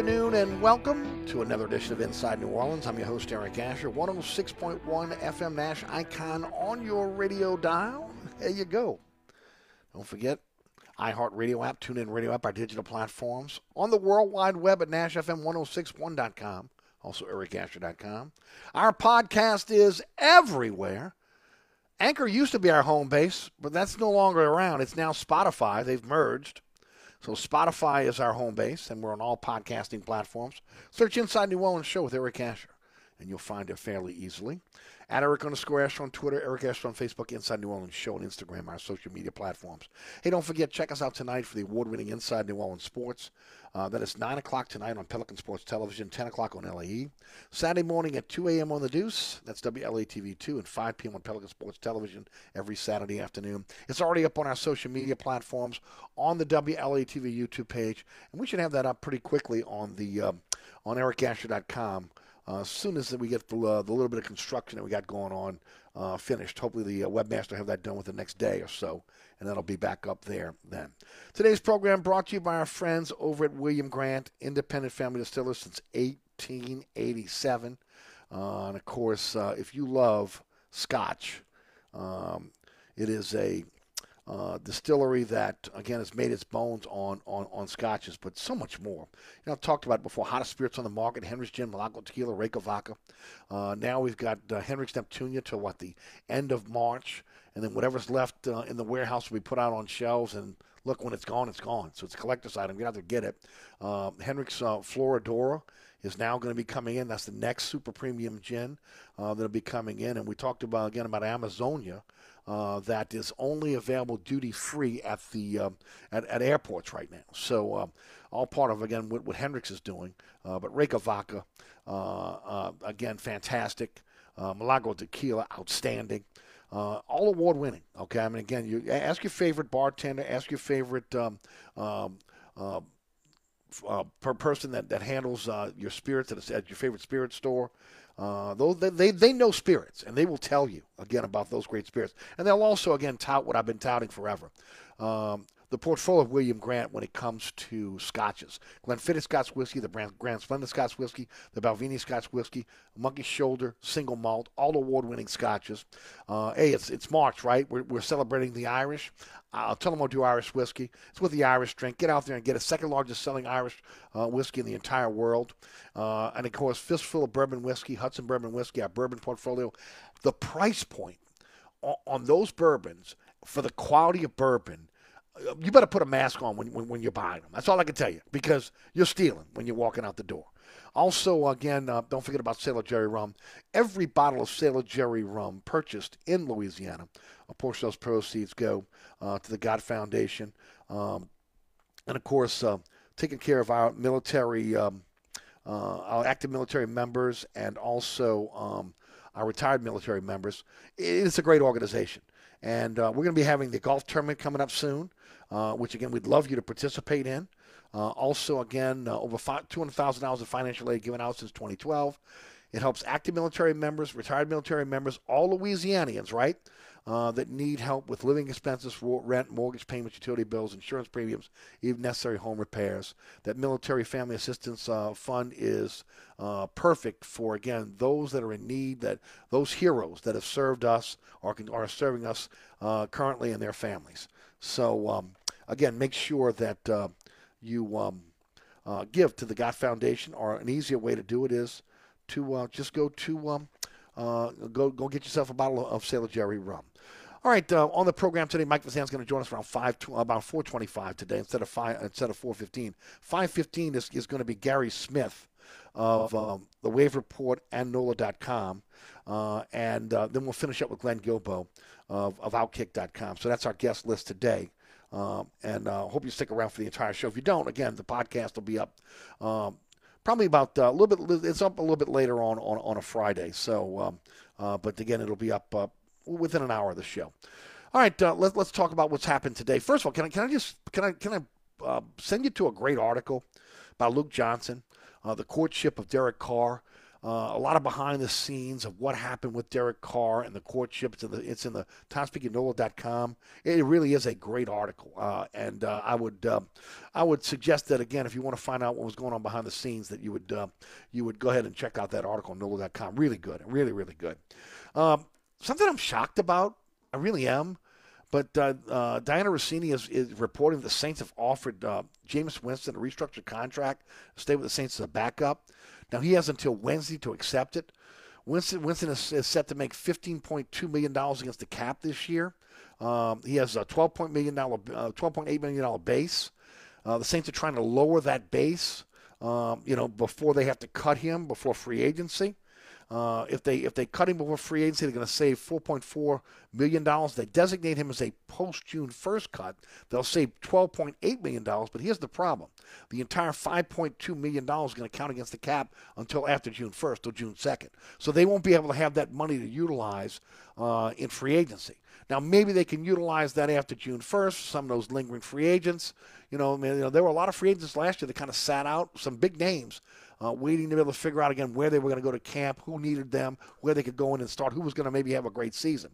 Afternoon and welcome to another edition of Inside New Orleans. I'm your host, Eric Asher, 106.1 FM Nash icon on your radio dial. There you go. Don't forget, iHeartRadio app, TuneIn Radio app, our digital platforms, on the World Wide Web at NashFM1061.com, also ericasher.com. Our podcast is everywhere. Anchor used to be our home base, but that's no longer around. It's now Spotify. They've merged. So Spotify is our home base, and we're on all podcasting platforms. Search Inside New Orleans Show with Eric Asher, and you'll find it fairly easily. At Eric underscore Asher on Twitter, Eric Asher on Facebook, Inside New Orleans Show on Instagram, our social media platforms. Hey, don't forget, check us out tonight for the award-winning Inside New Orleans Sports. Uh, that is 9 o'clock tonight on Pelican Sports Television, 10 o'clock on LAE. Saturday morning at 2 a.m. on The Deuce. That's WLATV 2 and 5 p.m. on Pelican Sports Television every Saturday afternoon. It's already up on our social media platforms, on the WLATV YouTube page, and we should have that up pretty quickly on the uh, on ericasher.com as soon as we get the, uh, the little bit of construction that we got going on uh, finished. Hopefully, the uh, webmaster have that done with the next day or so, and that'll be back up there then. Today's program brought to you by our friends over at William Grant, independent family distillers since 1887. Uh, and of course, uh, if you love Scotch, um, it is a uh, distillery that again has made its bones on, on on scotches, but so much more. You know, I've talked about before. Hottest spirits on the market: Hendrick's Gin, Milagro Tequila, Reyka Vodka. Uh, now we've got uh, Hendrick's Neptunia till what the end of March, and then whatever's left uh, in the warehouse will be put out on shelves. And look, when it's gone, it's gone. So it's a collector's item. You have to get it. Uh, Hendrick's Floridora is now going to be coming in. That's the next super premium gin uh, that'll be coming in. And we talked about again about Amazonia. Uh, that is only available duty free at the um, at, at airports right now. So um, all part of again what, what Hendrick's is doing. Uh, but Reyka Vodka, uh, uh, again, fantastic. Uh, Milagro Tequila, outstanding. Uh, all award winning. Okay, I mean, again, you ask your favorite bartender, ask your favorite um, um, uh, uh, per person that, that handles your spirits at, at your favorite spirit store. Uh, those they, they, they know spirits and they will tell you again about those great spirits and they'll also again tout what I've been touting forever. Um, the portfolio of William Grant when it comes to scotches. Glenfiddich Scotch Whiskey, the Grand, Grand Splendid Scotch Whiskey, the Balvenie Scotch Whiskey, Monkey Shoulder, Single Malt, all award-winning scotches. Uh, hey, it's it's March, right? We're, we're celebrating the Irish. I'll tell them I'll do Irish whiskey. It's with the Irish drink. Get out there and get a second largest selling Irish uh, whiskey in the entire world. Uh, and of course, fistful of bourbon whiskey, Hudson Bourbon Whiskey, our bourbon portfolio. The price point on, on those bourbons for the quality of bourbon you better put a mask on when, when, when, you're buying them. That's all I can tell you because you're stealing when you're walking out the door. Also, again, uh, don't forget about Sailor Jerry rum. Every bottle of Sailor Jerry rum purchased in Louisiana, a portion of those proceeds go uh, to the God Foundation. Um, and of course, uh, taking care of our military, um, uh, our active military members, and also um, our retired military members. It's a great organization. And uh, we're going to be having the golf tournament coming up soon uh, which again we'd love you to participate in. Uh, also, again, uh, over $200,000 of financial aid given out since 2012. It helps active military members, retired military members, all Louisianians, right, uh, that need help with living expenses, rent, mortgage payments, utility bills, insurance premiums, even necessary home repairs. That Military Family Assistance uh, Fund is uh, perfect for, again, those that are in need, that those heroes that have served us or are serving us uh, currently and their families. So, um, again, make sure that uh, you um, uh, give to the God Foundation, or an easier way to do it is to uh, just go to um, uh, go go get yourself a bottle of Sailor Jerry rum. All right, uh, on the program today, Mike is going to join us around five, about four twenty-five today instead of five instead of four fifteen. Five fifteen is, is going to be Gary Smith of um, the Wave Report and NOLA.com. Uh, and uh, then we'll finish up with Glenn Guilbeau of, of Outkick.com. So that's our guest list today. Um, and uh, hope you stick around for the entire show. If you don't, again, the podcast will be up um, probably about uh, a little bit. It's up a little bit later on on, on a Friday. So, um, uh, but again, it'll be up uh, within an hour of the show. All right, uh, let, let's talk about what's happened today. First of all, can I can I just can I can I uh, send you to a great article by Luke Johnson, the courtship of Derek Carr. Uh, a lot of behind the scenes of what happened with Derek Carr and the courtship. It's in the, it's in the Times-Picayune NOLA.com. It really is a great article, uh, and uh, I would uh, I would suggest that again if you want to find out what was going on behind the scenes, that you would uh, you would go ahead and check out that article on NOLA.com. Really good, really really good. Um, something I'm shocked about. I really am. But uh, uh, Dianna Russini is, is, reporting the Saints have offered uh, Jameis Winston a restructured contract, stay with the Saints as a backup. Now he has until Wednesday to accept it. Winston, Winston is, is set to make $15.2 million against the cap this year. Um, he has a $12.8 million, uh, $12.8 million base. Uh, the Saints are trying to lower that base, um, you know, before they have to cut him before free agency. Uh, if they if they cut him before free agency, they're going to save 4.4 million dollars. They designate him as a post June 1st cut. They'll save 12.8 million dollars. But here's the problem: the entire 5.2 million dollars is going to count against the cap until after June 1st or June 2nd. So they won't be able to have that money to utilize uh, in free agency. Now maybe they can utilize that after June 1st. Some of those lingering free agents. You know, I mean, you know, there were a lot of free agents last year that kind of sat out. Some big names uh, waiting to be able to figure out again where they were going to go to camp, who needed them, where they could go in and start, who was going to maybe have a great season.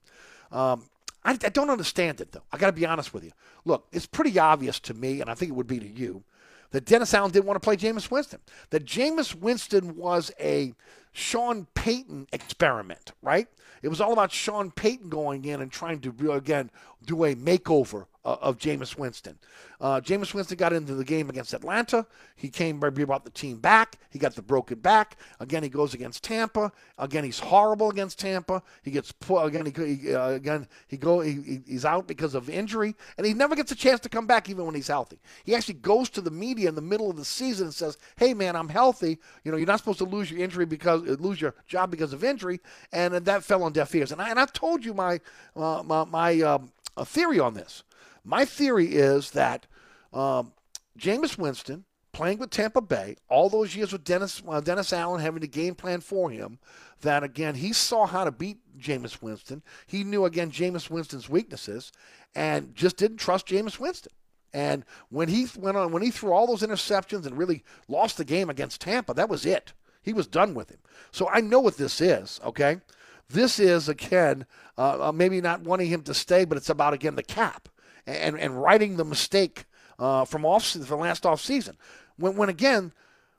Um, I, I, don't understand it though. I got to be honest with you. Look, it's pretty obvious to me, and I think it would be to you, that Dennis Allen didn't want to play Jameis Winston. That Jameis Winston was a Sean Payton experiment, right? It was all about Sean Payton going in and trying to again do a makeover uh, of Jameis Winston. Uh, Jameis Winston got into the game against Atlanta. He came maybe brought the team back. He got the broken back. Again, he goes against Tampa. Again, he's horrible against Tampa. He gets again. He, he uh, again he go he, he's out because of injury, and he never gets a chance to come back even when he's healthy. He actually goes to the media in the middle of the season and says, "Hey man, I'm healthy. You know, you're not supposed to lose your injury because lose your job because of injury," and that fell on deaf ears. And I and I've told you my uh, my, my um, theory on this. My theory is that um, Jameis Winston playing with Tampa Bay, all those years with Dennis uh, Dennis Allen having the game plan for him, that again he saw how to beat Jameis Winston. He knew again Jameis Winston's weaknesses, and just didn't trust Jameis Winston. And when he went on, when he threw all those interceptions and really lost the game against Tampa, that was it. He was done with him. So I know what this is. Okay, this is again uh, uh maybe not wanting him to stay, but it's about again the cap and, and righting the mistake uh, from off from last off season. When, when again,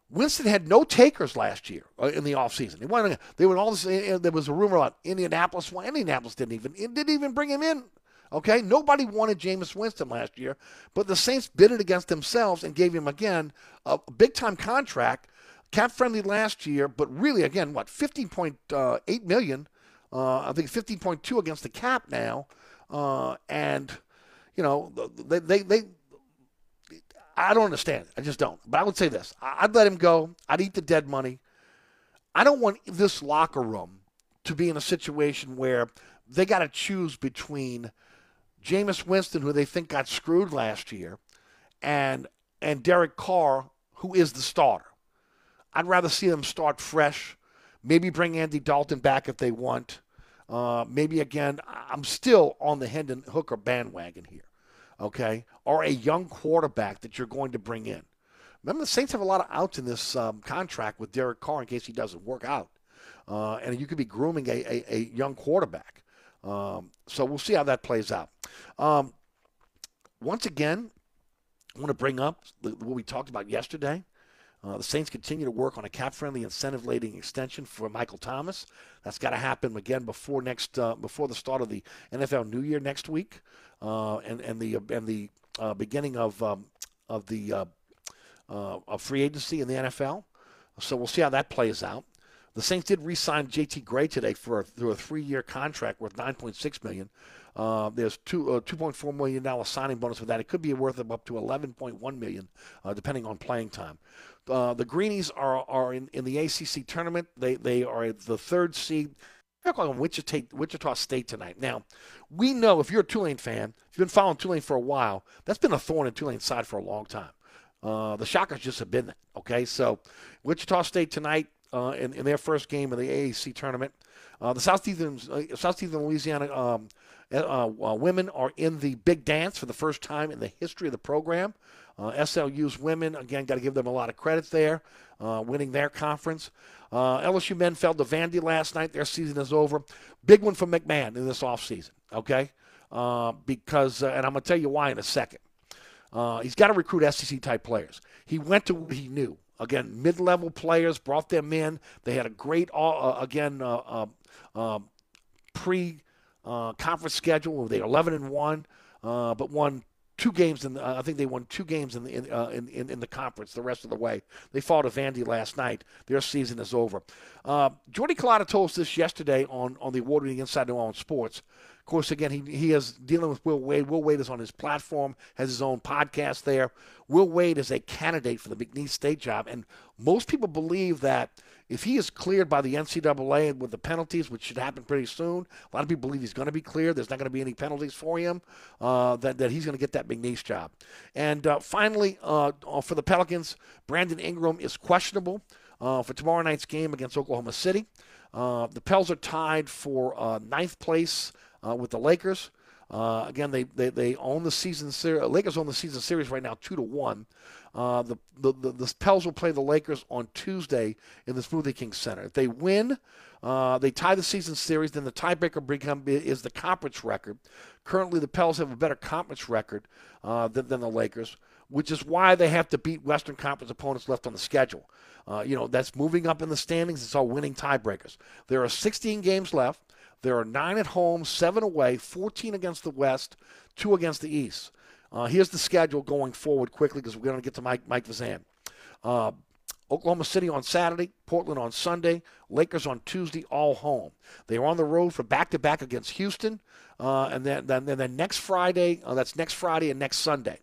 Winston had no takers last year uh, in the offseason. Wanted they all this, uh, there was a rumor about Indianapolis. Well, Indianapolis didn't even didn't even bring him in. Okay, nobody wanted Jameis Winston last year, but the Saints bid it against themselves and gave him again a big time contract, cap friendly last year, but really again what fifteen point uh, uh, I think fifteen point two against the cap now, uh, and you know, they, they, they I don't understand. I just don't. But I would say this I'd let him go. I'd eat the dead money. I don't want this locker room to be in a situation where they got to choose between Jameis Winston, who they think got screwed last year, and and Derek Carr, who is the starter. I'd rather see them start fresh. Maybe bring Andy Dalton back if they want. Uh, maybe again, I'm still on the Hendon Hooker bandwagon here okay, or a young quarterback that you're going to bring in. Remember, the Saints have a lot of outs in this um, contract with Derek Carr in case he doesn't work out. Uh, and you could be grooming a, a, a young quarterback. Um, so we'll see how that plays out. Um, once again, I want to bring up what we talked about yesterday. Uh, the Saints continue to work on a cap-friendly, incentive-laden extension for Michael Thomas. That's got to happen again before next uh, before the start of the NFL New Year next week uh, and and the and the uh, beginning of um, of the uh, uh, of free agency in the NFL. So we'll see how that plays out. The Saints did re-sign J.T. Gray today for a, through a three-year contract worth 9.6 million. Uh, there's two uh, 2.4 million dollar signing bonus for that. It could be worth up to 11.1 million, uh, depending on playing time. Uh, the Greenies are are in, in the AAC tournament. They they are the third seed. They're calling Wichita, Wichita State tonight. Now, we know if you're a Tulane fan, if you've been following Tulane for a while, that's been a thorn in Tulane's side for a long time. Uh, the Shockers just have been there. Okay, so Wichita State tonight uh, in, in, their first game of the AAC tournament. Uh, the Southeastern, uh, Southeastern Louisiana um, uh, uh, women are in the big dance for the first time in the history of the program. SLU's women, again, got to give them a lot of credit there, winning their conference. Uh, LSU men fell to Vandy last night. Their season is over. Big one for McMahon in this offseason, okay? Uh, because, uh, and I'm going to tell you why in a second. Uh, he's got to recruit SEC type players. He went to what he knew. Again, mid level players, brought them in. They had a great, uh, again, uh, pre conference schedule. They 11 and 1, but won two games in. The, uh, I think they won two games in the in, uh, in, in, in the conference. The rest of the way, they fought a Vandy last night. Their season is over. Uh, Jordy Culotta told us this yesterday on on the award-winning Inside New Orleans Sports. Of course, again, he he is dealing with Will Wade. Will Wade is on his platform, has his own podcast there. Will Wade is a candidate for the McNeese State job, and most people believe that if he is cleared by the NCAA with the penalties, which should happen pretty soon, a lot of people believe he's going to be cleared. There's not going to be any penalties for him. Uh, that that he's going to get that McNeese job. And uh, finally, uh, for the Pelicans, Brandon Ingram is questionable uh, for tomorrow night's game against Oklahoma City. Uh, the Pels are tied for uh, ninth place with the Lakers. Uh, again, they, they, they own the season series. Lakers own the season series right now, two to one. Uh, the, the, the, the Pels will play the Lakers on Tuesday in the Smoothie King Center. If they win, uh, they tie the season series. Then the tiebreaker become, is the conference record. Currently, the Pels have a better conference record uh, than, than the Lakers. which is why they have to beat Western Conference opponents left on the schedule. Uh, you know, that's moving up in the standings. It's all winning tiebreakers. There are 16 games left. There are nine at home, seven away, 14 against the West, two against the East. Uh, here's the schedule going forward quickly because we're going to get to Mike, Mike Fasano. Uh, Oklahoma City on Saturday, Portland on Sunday, Lakers on Tuesday, all home. They are on the road for back to back against Houston, uh, and then, then, then next Friday, uh, that's next Friday and next Sunday.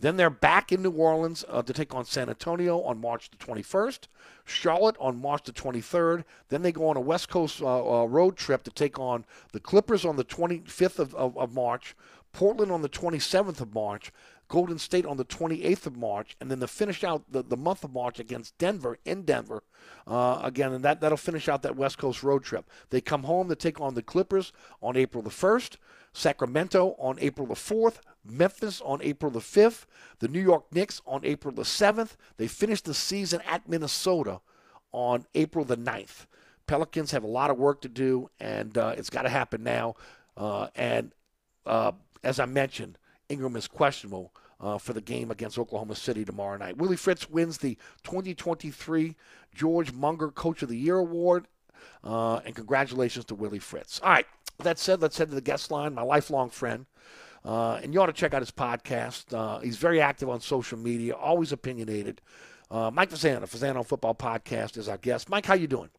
Then they're back in New Orleans uh, to take on San Antonio on March the 21st, Charlotte on March the 23rd. Then they go on a West Coast uh, uh, road trip to take on the Clippers on the 25th of, of, of March, Portland on the 27th of March, Golden State on the 28th of March, and then to finish out the, the month of March against Denver in Denver uh, again, and that, that'll finish out that West Coast road trip. They come home to take on the Clippers on April the 1st, Sacramento on April the 4th, Memphis on April the 5th, the New York Knicks on April the 7th. They finish the season at Minnesota on April the 9th. Pelicans have a lot of work to do, and uh, it's got to happen now. Uh, and uh, as I mentioned, Ingram is questionable uh, for the game against Oklahoma City tomorrow night. Willie Fritz wins the 2023 George Munger Coach of the Year Award, uh, and congratulations to Willie Fritz. All right, that said, let's head to the guest line, my lifelong friend. Uh, and you ought to check out his podcast. Uh, he's very active on social media, always opinionated. Uh, Mike Fasano, Fasano Football Podcast, is our guest. Mike, how you doing?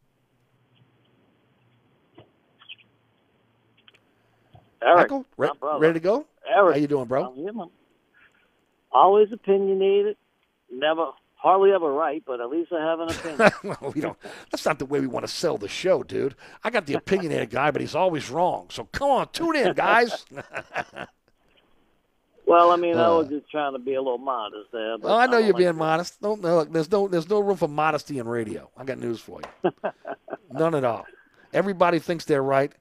Eric, Michael, re- ready to go? Eric, How you doing, bro? Here. Always opinionated, never, hardly ever right, but at least I have an opinion. well, we don't. That's not the way we want to sell the show, dude. I got the opinionated guy, but he's always wrong. So come on, tune in, guys. well, I mean, I Uh. was just trying to be a little modest there. But well, I know don't you're like being to- modest. No, no, look, there's no, there's no room for modesty in radio. I got news for you. None at all. Everybody thinks they're right,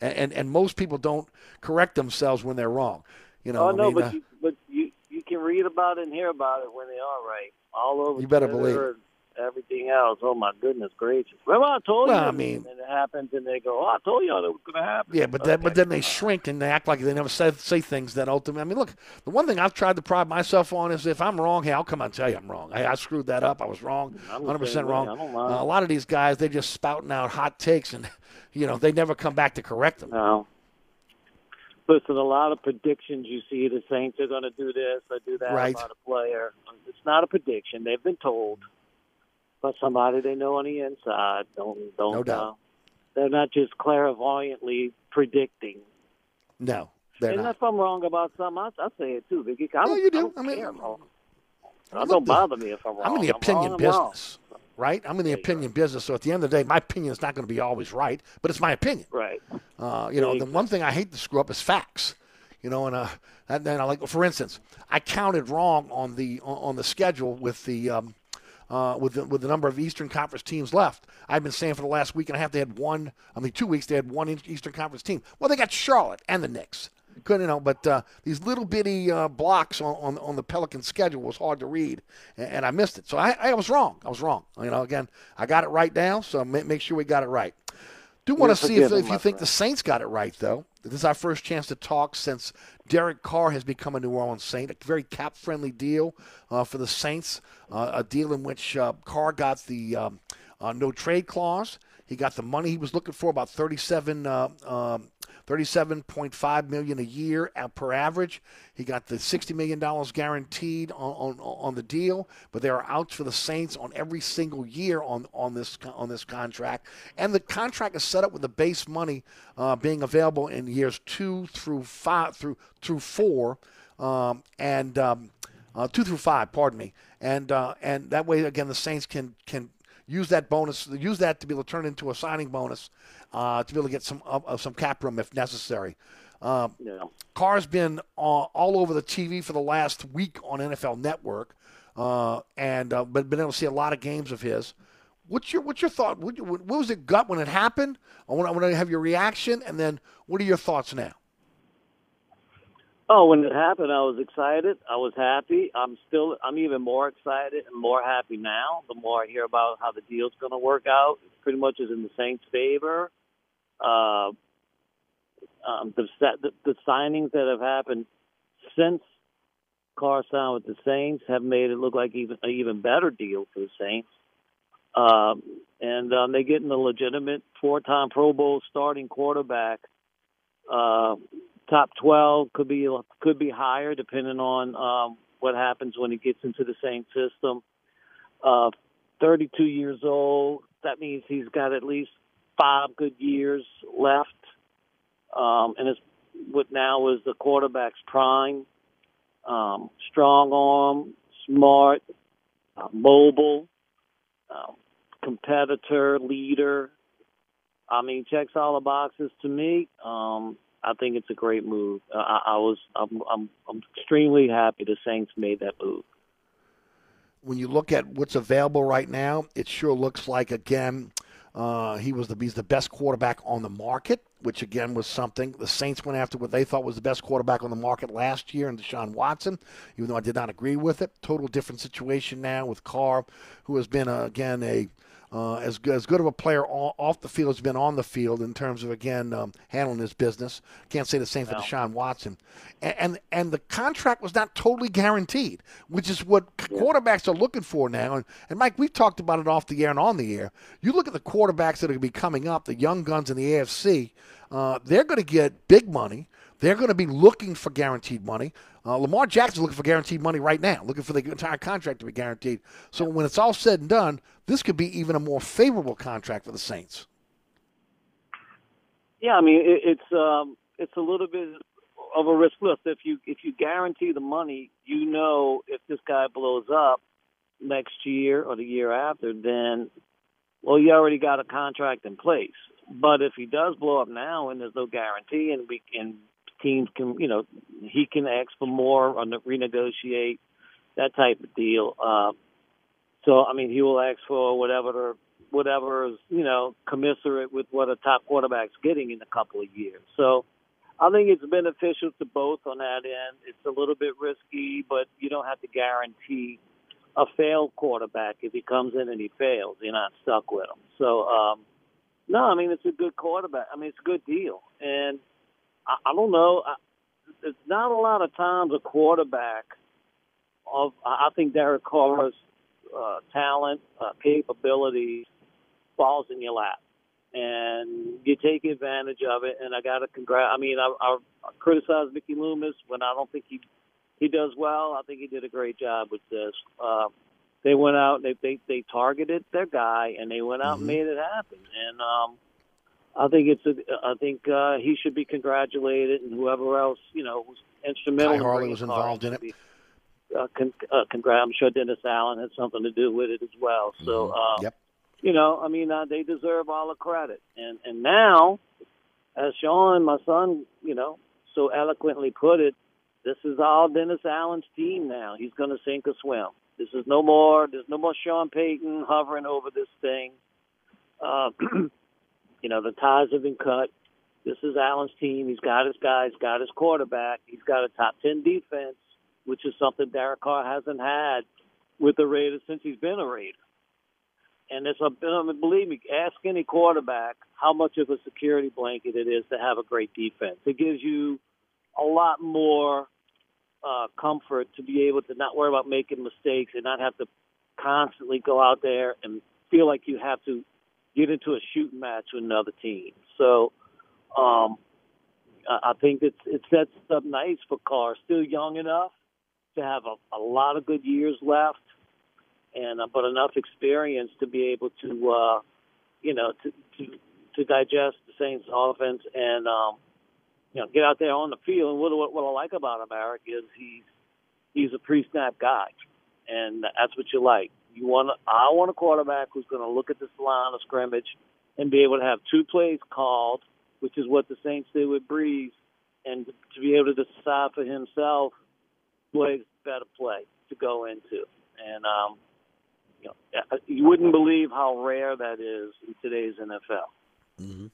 and and, and most people don't correct themselves when they're wrong. You know, Oh I no, mean, but uh, you, but you you can read about it and hear about it when they are right, all over. You better Twitter believe Everything else, oh my goodness gracious! Remember I told Well, you, I mean- and it happens, and they go, "Oh, I told you it was going to happen." Yeah, but then, but then they shrink and they act like they never say, say things that ultimately. I mean, look, the one thing I've tried to pride myself on is if I'm wrong, hey, I'll come out and tell you I'm wrong. Hey, I screwed that up. I was wrong, 100 percent wrong. Uh, a lot of these guys, they're just spouting out hot takes and, you know, they never come back to correct them. No. Listen, a lot of predictions you see the Saints are going to do this or do that Right. about a player. It's not a prediction. They've been told by somebody they know on the inside. Don't don't. No doubt. Uh, they're not just clairvoyantly predicting. No, they're and not. if I'm wrong about something, I, I say it too. Vicky. I don't, you do. I, don't I mean, care, bro. I don't the- bother me if I'm wrong. I'm in the opinion wrong. business, right? I'm in the opinion business. So at the end of the day, my opinion is not going to be always right, but it's my opinion. Right. Uh, you know, the one thing I hate to screw up is facts. You know, and uh, and then I like, for instance, I counted wrong on the on on the schedule with the. Um, uh, with the, with the number of Eastern Conference teams left, I've been saying for the last week and a half they had one. I mean, two weeks they had one Eastern Conference team. Well, they got Charlotte and the Knicks. Couldn't you know? But uh, these little bitty uh, blocks on, on on the Pelican schedule was hard to read, and, and I missed it. So I, I was wrong. I was wrong. You know, again, I got it right now. So make, make sure we got it right. Do want to see if, if you think friend. the Saints got it right, though. This is our first chance to talk since Derek Carr has become a New Orleans Saint. A very cap friendly deal uh, for the Saints, uh, a deal in which uh, Carr got the um, uh, no trade clause. He got the money he was looking for, about 37, uh, um, 37.5 million a year per average. He got the 60 million dollars guaranteed on, on on the deal, but there are outs for the Saints on every single year on on this on this contract, and the contract is set up with the base money uh, being available in years two through five through through four, um, and um, uh, two through five. Pardon me, and uh, and that way again the Saints can can use that bonus, use that to be able to turn into a signing bonus, uh, to be able to get some uh, uh, some cap room if necessary. Um, Yeah. Carr's been uh, all over the TV for the last week on NFL Network, uh, and uh, but been able to see a lot of games of his. What's your what's your thought? What, what was it gut when it happened? I want to have your reaction, and then what are your thoughts now? Oh, when it happened, I was excited. I was happy. I'm still, I'm even more excited and more happy now. The more I hear about how the deal's going to work out, it pretty much is in the Saints' favor. Uh, um, the, the the signings that have happened since Carr signed with the Saints have made it look like even an even better deal for the Saints. Um, and um, they're getting a legitimate four-time Pro Bowl starting quarterback. Uh, top 12 could be could be higher depending on um, what happens when he gets into the same system. Uh, 32 years old. That means he's got at least five good years left. Um, and it's what now is the quarterback's prime. Um, strong arm, smart, uh, mobile, um, competitor, leader. I mean, checks all the boxes to me. Um, I think it's a great move. Uh, I, I was, I'm, I'm, I'm extremely happy the Saints made that move. When you look at what's available right now, it sure looks like again uh, he was the he's the best quarterback on the market, which again was something. The Saints went after what they thought was the best quarterback on the market last year and Deshaun Watson, even though I did not agree with it. Total different situation now with Carr, who has been uh, again a uh, as good, as good of a player off the field as been on the field in terms of again um, handling his business. Can't say the same for no. Deshaun Watson, and, and, and the contract was not totally guaranteed, which is what yeah. quarterbacks are looking for now. And, and Mike, we've talked about it off the air and on the air. You look at the quarterbacks that are going to be coming up, the young guns in the AFC. Uh, they're going to get big money. They're going to be looking for guaranteed money. Uh, Lamar Jackson's looking for guaranteed money right now, looking for the entire contract to be guaranteed. So when it's all said and done, this could be even a more favorable contract for the Saints. Yeah, I mean it, it's um, it's a little bit of a risk. Look, if you if you guarantee the money, you know if this guy blows up next year or the year after, then well, you already got a contract in place. But if he does blow up now and there's no guarantee, and we and teams can, you know, he can ask for more on the renegotiate that type of deal. Uh, so I mean, he will ask for whatever whatever is you know commensurate with what a top quarterback's getting in a couple of years. So I think it's beneficial to both on that end. It's a little bit risky, but you don't have to guarantee a failed quarterback if he comes in and he fails. You're not stuck with him. So um, no, I mean it's a good quarterback. I mean it's a good deal, and I, I don't know. I, there's not a lot of times a quarterback of I think Derek Carr's uh, talent, uh, capabilities falls in your lap, and you take advantage of it. And I got to congrat. I mean, I, I, I criticize Mickey Loomis when I don't think he he does well. I think he did a great job with this. Uh, they went out and they, they they targeted their guy, and they went out mm-hmm. and made it happen. And um, I think it's a, I think uh, he should be congratulated, and whoever else you know was instrumental. Khai Harley was involved in it. Be, uh, con- uh, congrat. I'm sure Dennis Allen had something to do with it as well. So, mm-hmm. uh, yep. you know, I mean, uh, they deserve all the credit. And and now, as Sean, my son, you know, so eloquently put it, this is all Dennis Allen's team now. He's going to sink or swim. This is no more. There's no more Sean Payton hovering over this thing. Uh, You know, the ties have been cut. This is Allen's team. He's got his guys, got his quarterback. He's got a top 10 defense, which is something Derek Carr hasn't had with the Raiders since he's been a Raider. And it's a, believe me, ask any quarterback how much of a security blanket it is to have a great defense. It gives you a lot more uh, comfort to be able to not worry about making mistakes and not have to constantly go out there and feel like you have to get into a shooting match with another team. So um, I think it's it sets up nice for Carr. Still young enough to have a, a lot of good years left, and uh, but enough experience to be able to uh, you know to, to to digest the Saints offense and um, you know get out there on the field. And what, what, what I like about him, Eric, is he's he's a pre-snap guy, and that's what you like. You want I want a quarterback who's going to look at this line of scrimmage and be able to have two plays called, which is what the Saints did with Brees, and to be able to decide for himself plays better play to go into. And um, you know, you wouldn't believe how rare that is in today's NFL. Mm-hmm.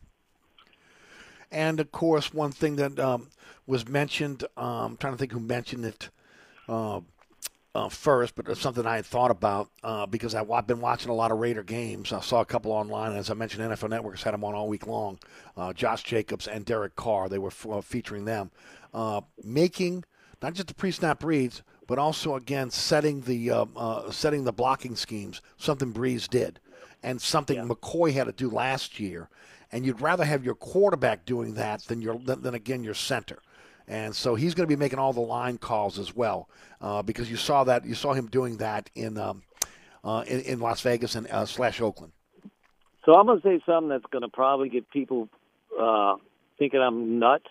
And of course, one thing that um, was mentioned, um, trying to think who mentioned it. Uh, uh, first, but it's something I had thought about uh, because I, have been watching a lot of Raider games. I saw a couple online. As I mentioned, NFL Network's had them on all week long. Uh, Josh Jacobs and Derek Carr, they were f- uh, featuring them. Uh, making not just the pre snap reads, but also again setting the uh, setting the blocking schemes. Something Brees did, and something McCoy had to do last year. And you'd rather have your quarterback doing that than your than, than again your center. And so he's going to be making all the line calls as well, uh, because you saw that you saw him doing that in um, uh, in, in Las Vegas and uh, slash Oakland. So I'm going to say something that's going to probably get people uh, thinking I'm nuts.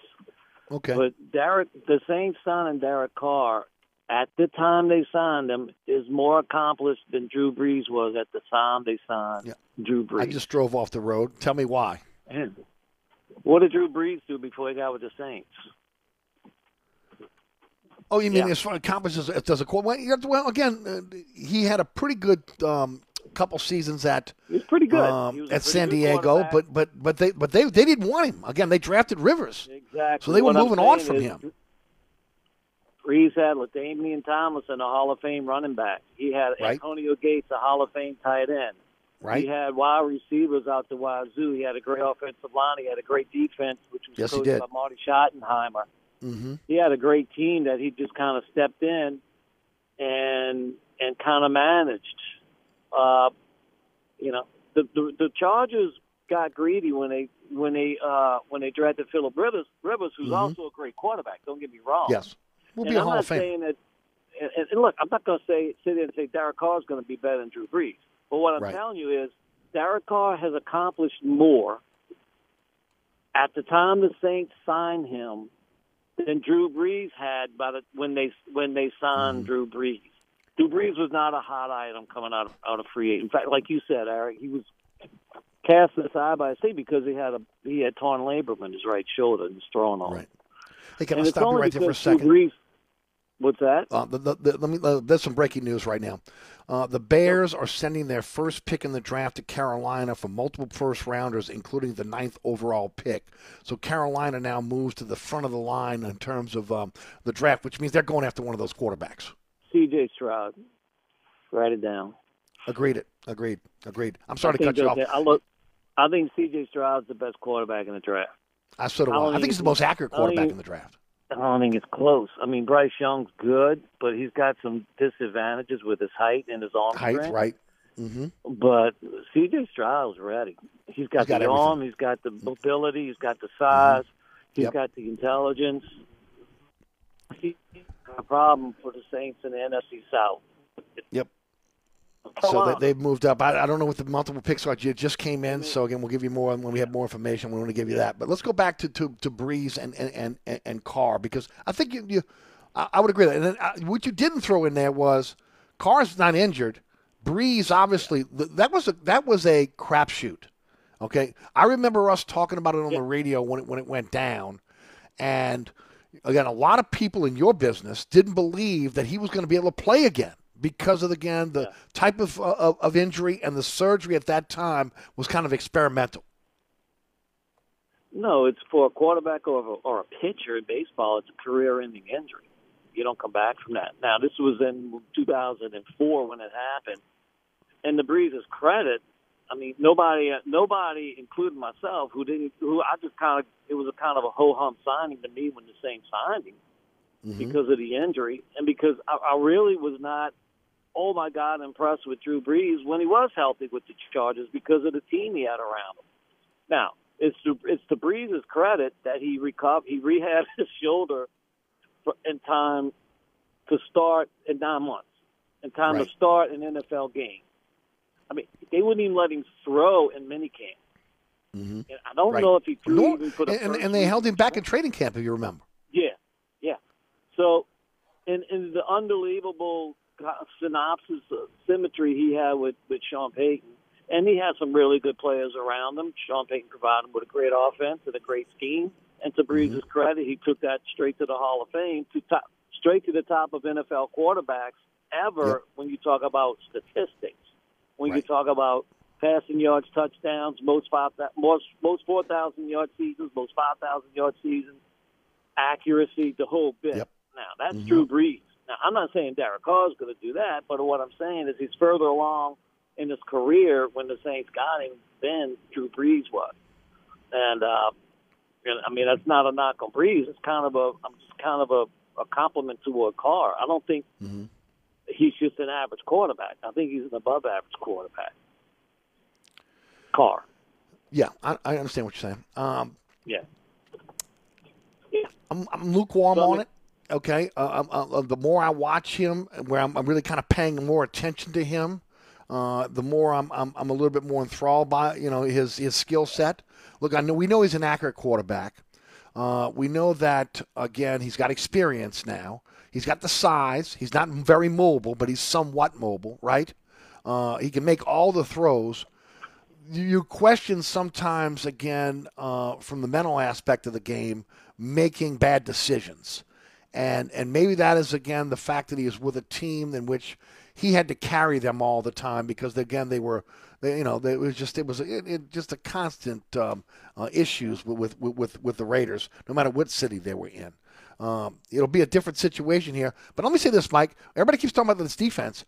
Okay. But Derek, the Saints signing Derek Carr at the time they signed him is more accomplished than Drew Brees was at the time they signed Yeah. Drew Brees. I just drove off the road. Tell me why. And what did Drew Brees do before he got with the Saints? Oh, you mean Yeah. as far as accomplishes as does a quarter? Well, well, again, uh, he had a pretty good um, couple seasons at He was pretty good. um, at San good Diego, but but but they but they they didn't want him. Again, they drafted Rivers, exactly. so they were What I'm moving on from him. Brees had LaDainian Tomlinson, a Hall of Fame running back. He had Right. Antonio Gates, a Hall of Fame tight end. Right? He had wide receivers out the wazoo. He had a great offensive line. He had a great defense, which was Yes, he coached by Marty Schottenheimer. Hmm He had a great team that he just kind of stepped in and and kind of managed. Uh, you know, the, the the Chargers got greedy when they when they uh, when they drafted Philip Rivers, Rivers, who's Mhm. also a great quarterback. Don't get me wrong. Yes, we'll and be a I'm Hall of Fame. saying that. And, and- and look, I'm not going to say sit there and say Derek Carr is going to be better than Drew Brees. But what I'm Right. telling you is Derek Carr has accomplished more at the time the Saints signed him than Drew Brees had by the when they when they signed Mm-hmm. Drew Brees. Drew Brees was not a hot item coming out of, out of free agent. In fact, like you said, Eric, he was cast aside by the state because he had a he had torn labrum in his right shoulder and was throwing on. Right. Hey, can and I stop you right there for a second? Brees, what's that? Uh, the, the, the, let me, uh, there's some breaking news right now. Uh, the Bears are sending their first pick in the draft to Carolina for multiple first rounders, including the ninth overall pick. So Carolina now moves to the front of the line in terms of um, the draft, which means they're going after one of those quarterbacks. C.J. Stroud. Write it down. Agreed. It. Agreed. Agreed. I'm sorry to cut you off. I look. I think C.J. Stroud's the best quarterback in the draft. I so do I I. think he's the most accurate quarterback think- in the draft. I don't think it's close. I mean, Bryce Young's good, but he's got some disadvantages with his height and his arm Height, strength. right? Mm-hmm. But C.J. Stroud's ready. He's got, He's got the everything. Mm-hmm. arm. He's got the mobility. He's got the size. He's Yep. got the intelligence. He's a problem for the Saints in the NFC South. Yep. So they've moved up. I, I don't know what the multiple picks are. You just came in, so again, we'll give you more when we have more information. We want to give you that. But let's go back to to, to Brees and and, and and Carr because I think you, you I, I would agree. With that. And then, uh, what you didn't throw in there was Carr's not injured. Brees obviously that was a that was a crapshoot. Okay, I remember us talking about it on the radio when it when it went down, and again, a lot of people in your business didn't believe that he was going to be able to play again because of again the type of, uh, of of injury and the surgery at that time was kind of experimental. No, it's for a quarterback or a, or a pitcher in baseball. It's a career-ending injury. You don't come back from that. Now, this was in 2004 when it happened, and to Brees's credit, I mean, nobody, nobody, including myself, who didn't, who I just kind of, it was a kind of a ho hum signing to me when the Saints signed him mm-hmm. because of the injury, and because I, I really was not, oh my God, impressed with Drew Brees when he was healthy with the Chargers because of the team he had around him. Now, it's to it's to Brees's credit that he recovered, he rehabbed his shoulder for, in time to start in nine months, in time Right. to start an NFL game. I mean, they wouldn't even let him throw in minicamp. Mm-hmm. And I don't Right. know if he threw Nor- even for the and, and they held him back in training camp, if you remember. yeah, yeah. So, in in the unbelievable synopsis of symmetry he had with with Sean Payton, and he had some really good players around him. Sean Payton provided him with a great offense and a great scheme. And to Brees's Mm-hmm. credit, he took that straight to the Hall of Fame, to top, straight to the top of NFL quarterbacks ever. Yep. When you talk about statistics, when you talk about passing yards, touchdowns, most five, most most four thousand yard seasons, most five thousand yard seasons, accuracy, the whole bit. Yep. Now that's Mhm. Drew Brees. I'm not saying Derek Carr is going to do that, but what I'm saying is he's further along in his career when the Saints got him than Drew Brees was. And uh, and, I mean that's not a knock on Brees. It's kind of a I'm just kind of a a compliment toward Carr. I don't think Mhm. he's just an average quarterback. I think he's an above average quarterback. Carr. Yeah, I, I understand what you're saying. Um, Yeah. I'm, I'm lukewarm So, I on mean- it. Okay, uh, uh, uh, the more I watch him, where I'm, I'm really kind of paying more attention to him, uh, the more I'm, I'm I'm a little bit more enthralled by you know his his skill set. Look, I know we know he's an accurate quarterback. Uh, we know that again he's got experience now. He's got the size. He's not very mobile, but he's somewhat mobile, right? He can make all the throws. You- You question sometimes again uh, from the mental aspect of the game, making bad decisions, and and maybe that is again the fact that he is with a team in which he had to carry them all the time because again they were they, you know they, it was just it was it, it just a constant um, uh, issues with, with with with the Raiders no matter what city they were in. Um, it'll be a different situation here. But let me say this, Mike. Everybody keeps talking about this defense.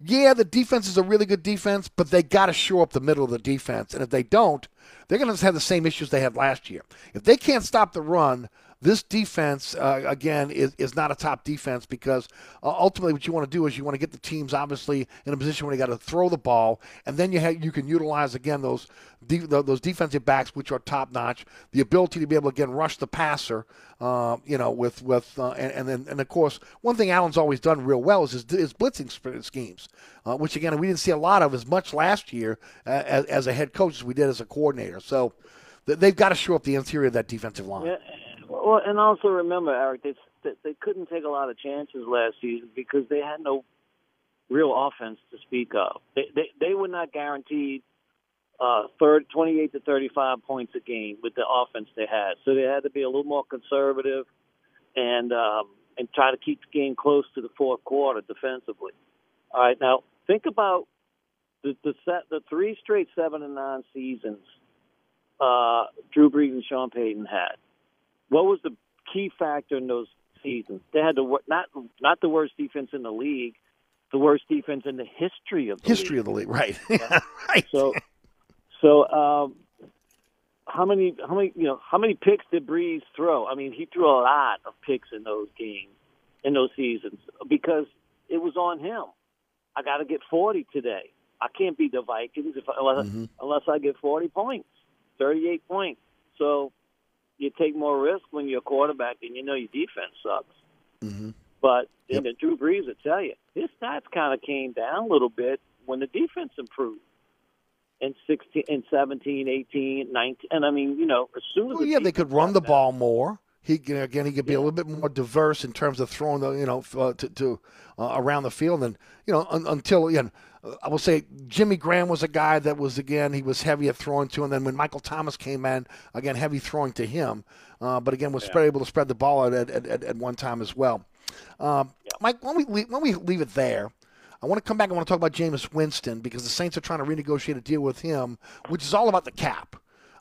Yeah, the defense is a really good defense, but they got to show up the middle of the defense. And if they don't, they're going to have the same issues they had last year. If they can't stop the run, this defense, uh, again, is, is not a top defense because uh, ultimately what you want to do is you want to get the teams obviously in a position where they got to throw the ball, and then you have, you can utilize again those de- those defensive backs which are top notch, the ability to be able to again rush the passer, uh, you know, with with uh, and, and then and of course one thing Allen's always done real well is his, his blitzing schemes, uh, which again we didn't see a lot of as much last year as, as a head coach as we did as a coordinator. So they've got to shore up the interior of that defensive line. Well, and also remember, Eric, they they- they couldn't take a lot of chances last season because they had no real offense to speak of. They they, they were not guaranteed uh, third, 28 to 35 points a game with the offense they had. So they had to be a little more conservative and um, and try to keep the game close to the fourth quarter defensively. All right, now think about the the set the three straight seven and nine seasons uh, Drew Brees and Sean Payton had. What was the key factor in those seasons? They had the not not the worst defense in the league, the worst defense in the history of the History league. of the league, right? right. So, so um, how many how many you know how many picks did Brees throw? I mean, he threw a lot of picks in those games, in those seasons, because it was on him. I got to get forty today. I can't beat the Vikings if unless Mhm. unless I get forty points, thirty eight points. So you take more risk when you're a quarterback and you know your defense sucks. hmm But Yep. the Drew Brees will tell you, his stats kind of came down a little bit when the defense improved. In 16, in 17, 18, 19, and I mean, you know, as soon as Well, the yeah, they could run the better- ball more. He can- again, he could be a little bit more diverse in terms of throwing the you know uh, to, to uh, around the field, and you know un, until again, uh, I will say Jimmy Graham was a guy that was again he was heavy at throwing to, and then when Michael Thomas came in, again heavy throwing to him, uh, but again was spread, able to spread the ball out at, at, at, one time as well. Um, Mike, when we leave, when we leave it there. I want to come back. I want to talk about Jameis Winston because the Saints are trying to renegotiate a deal with him, which is all about the cap.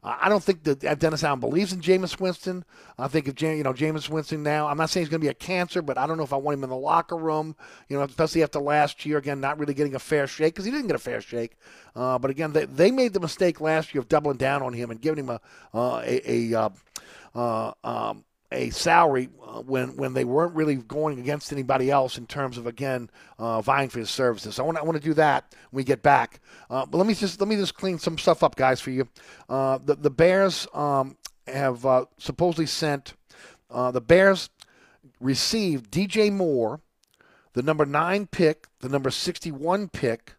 Uh, I don't think that Dennis Allen believes in Jameis Winston. I think if Jam- you know Jameis Winston now, I'm not saying he's going to be a cancer, but I don't know if I want him in the locker room. You know, especially after last year, again, not really getting a fair shake because he didn't get a fair shake. Uh, but again, they, they made the mistake last year of doubling down on him and giving him a uh, a, a uh, uh, um, a salary uh, when when they weren't really going against anybody else in terms of again uh, vying for his services. I want I want to do that when we get back. Uh, but let me just let me just clean some stuff up, guys, for you. Uh, the the Bears um, have uh, supposedly sent the Bears received DJ Moore, the number nine pick, the number sixty one pick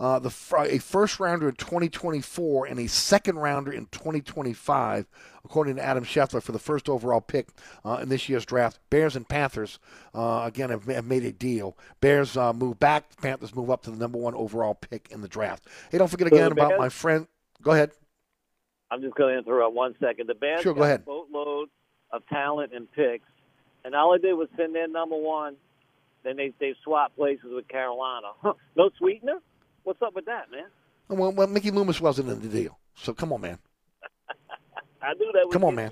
uh, the fr- a first rounder in 2024 and a second rounder in 2025, according to Adam Schefter, for the first overall pick uh, in this year's draft. Bears and Panthers uh, again have, have made a deal. Bears uh, move back, Panthers move up to the number one overall pick in the draft. Hey, don't forget again the about Bears- my friend. Go ahead. I'm just going to interrupt one second. The Bears Sure, go ahead. a boatload of talent and picks, and all they did was send their number one. Then they they swapped places with Carolina. no sweetener. What's up with that, man? Well, well, Mickey Loomis wasn't in the deal, so come on, man. I knew that. Come on, man.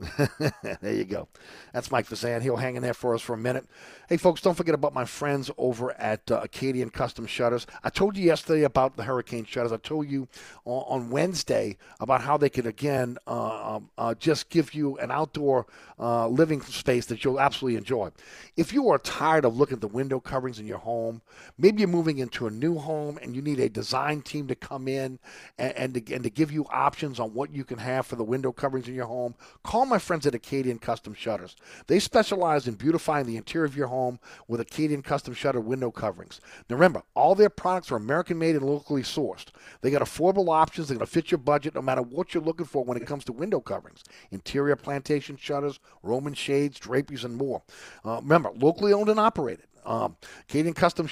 there you go. That's Mike Fasano. He'll hang in there for us for a minute. Hey, folks, don't forget about my friends over at uh, Acadian Custom Shutters. I told you yesterday about the hurricane shutters. I told you on, on Wednesday about how they could, again, uh, um, uh, just give you an outdoor uh, living space that you'll absolutely enjoy. If you are tired of looking at the window coverings in your home, maybe you're moving into a new home and you need a design team to come in and, and, to, and to give you options on what you can have for the window coverings in your home, call my friends at Acadian Custom Shutters. They specialize in beautifying the interior of your home with Acadian Custom Shutter window coverings. Now remember, all their products are American made and locally sourced. They got affordable options that are going to fit your budget no matter what you're looking for when it comes to window coverings. Interior plantation shutters, Roman shades, draperies, and more. Uh, remember, locally owned and operated. Um, Acadian Custom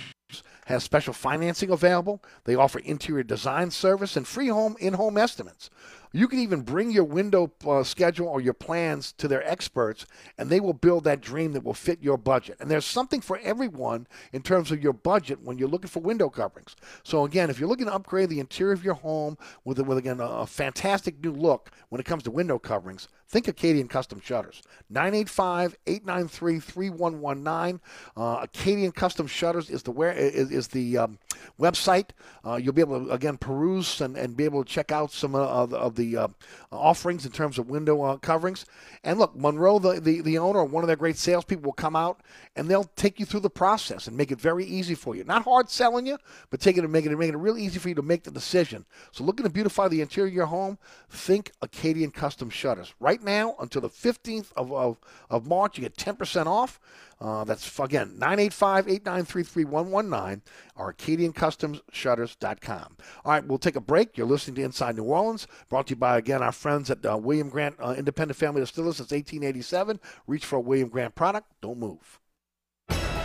has special financing available. They offer interior design service and free home in-home estimates. You can even bring your window uh, schedule or your plans to their experts, and they will build that dream that will fit your budget. And there's something for everyone in terms of your budget when you're looking for window coverings. So again, if you're looking to upgrade the interior of your home with, with again a fantastic new look when it comes to window coverings, think Acadian Custom Shutters. 985-893-3119. Uh, Acadian Custom Shutters is the where is, is the um, website. Uh, you'll be able to again peruse and, and be able to check out some of, of the uh, offerings in terms of window uh, coverings. And look, Monroe, the, the, the owner, one of their great salespeople, will come out and they'll take you through the process and make it very easy for you. Not hard selling you, but taking it and making it, making it real easy for you to make the decision. So looking to beautify the interior of your home, think Acadian Custom Shutters. Right now, until the 15th of, of, of March, you get 10% off. Uh, that's, again, 985 893 3119 or AcadianCustomShutters.com. All right, we'll take a break. You're listening to Inside New Orleans, brought to you by, again, our friends at uh, William Grant uh, Independent Family Distillers since 1887. Reach for a William Grant product. Don't move.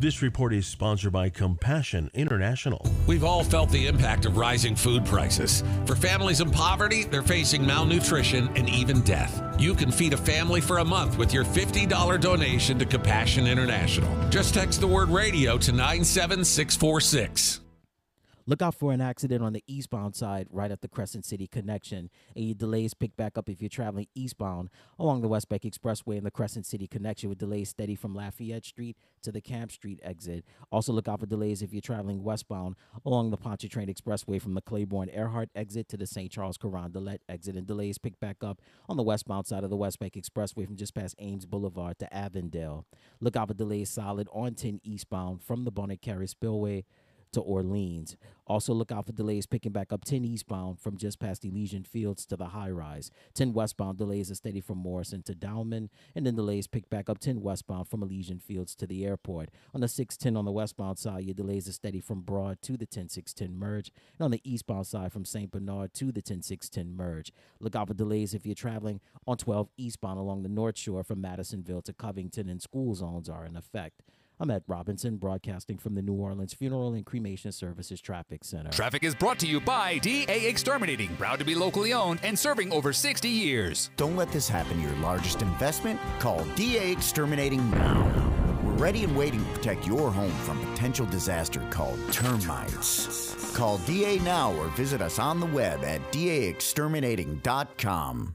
This report is sponsored by Compassion International. We've all felt the impact of rising food prices. For families in poverty, they're facing malnutrition and even death. You can feed a family for a month with your $50 donation to Compassion International. Just text the word radio to 97646. Look out for an accident on the eastbound side right at the Crescent City connection. Any delays pick back up if you're traveling eastbound along the Westbank Expressway and the Crescent City connection with delays steady from Lafayette Street to the Camp Street exit. Also look out for delays if you're traveling westbound along the Pontchartrain Expressway from the Claiborne Earhart exit to the St. Charles Carondelet exit. And delays pick back up on the westbound side of the Westbank Expressway from just past Ames Boulevard to Avondale. Look out for delays solid on 10 eastbound from the Bonnet Carré Spillway to Orleans. Also, look out for delays picking back up 10 eastbound from just past Elysian Fields to the high rise. 10 westbound delays are steady from Morrison to Downman, and then delays pick back up 10 westbound from Elysian Fields to the airport. On the 610 on the westbound side, your delays are steady from Broad to the 10610 merge, and on the eastbound side from St. Bernard to the 10610 merge. Look out for delays if you're traveling on 12 eastbound along the North Shore from Madisonville to Covington, and school zones are in effect. I'm Ed Robinson, broadcasting from the New Orleans Funeral and Cremation Services Traffic Center. Traffic is brought to you by DA Exterminating, proud to be locally owned and serving over 60 years. Don't let this happen to your largest investment. Call DA Exterminating now. We're ready and waiting to protect your home from potential disaster called termites. Call DA now or visit us on the web at daexterminating.com.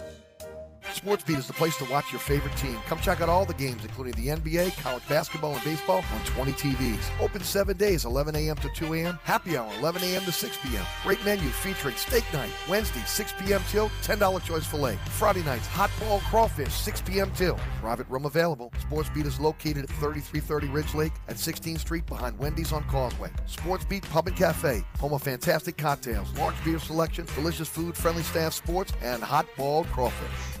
SportsBeat is the place to watch your favorite team. Come check out all the games, including the NBA, college basketball, and baseball on 20 TVs. Open seven days, 11 a.m. to 2 a.m. Happy hour, 11 a.m. to 6 p.m. Great menu featuring steak night, Wednesday, 6 p.m. till $10 choice filet. Friday nights, hot ball crawfish, 6 p.m. till. Private room available. SportsBeat is located at 3330 Ridge Lake at 16th Street behind Wendy's on Causeway. SportsBeat Pub and Cafe, home of fantastic cocktails, large beer selection, delicious food, friendly staff, sports, and hot ball crawfish.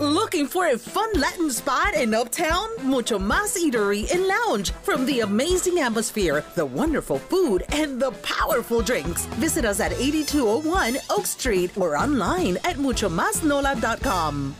Looking for a fun Latin spot in Uptown? Mucho Mas Eatery and Lounge. From the amazing atmosphere, the wonderful food, and the powerful drinks. Visit us at 8201 Oak Street or online at muchomasnola.com.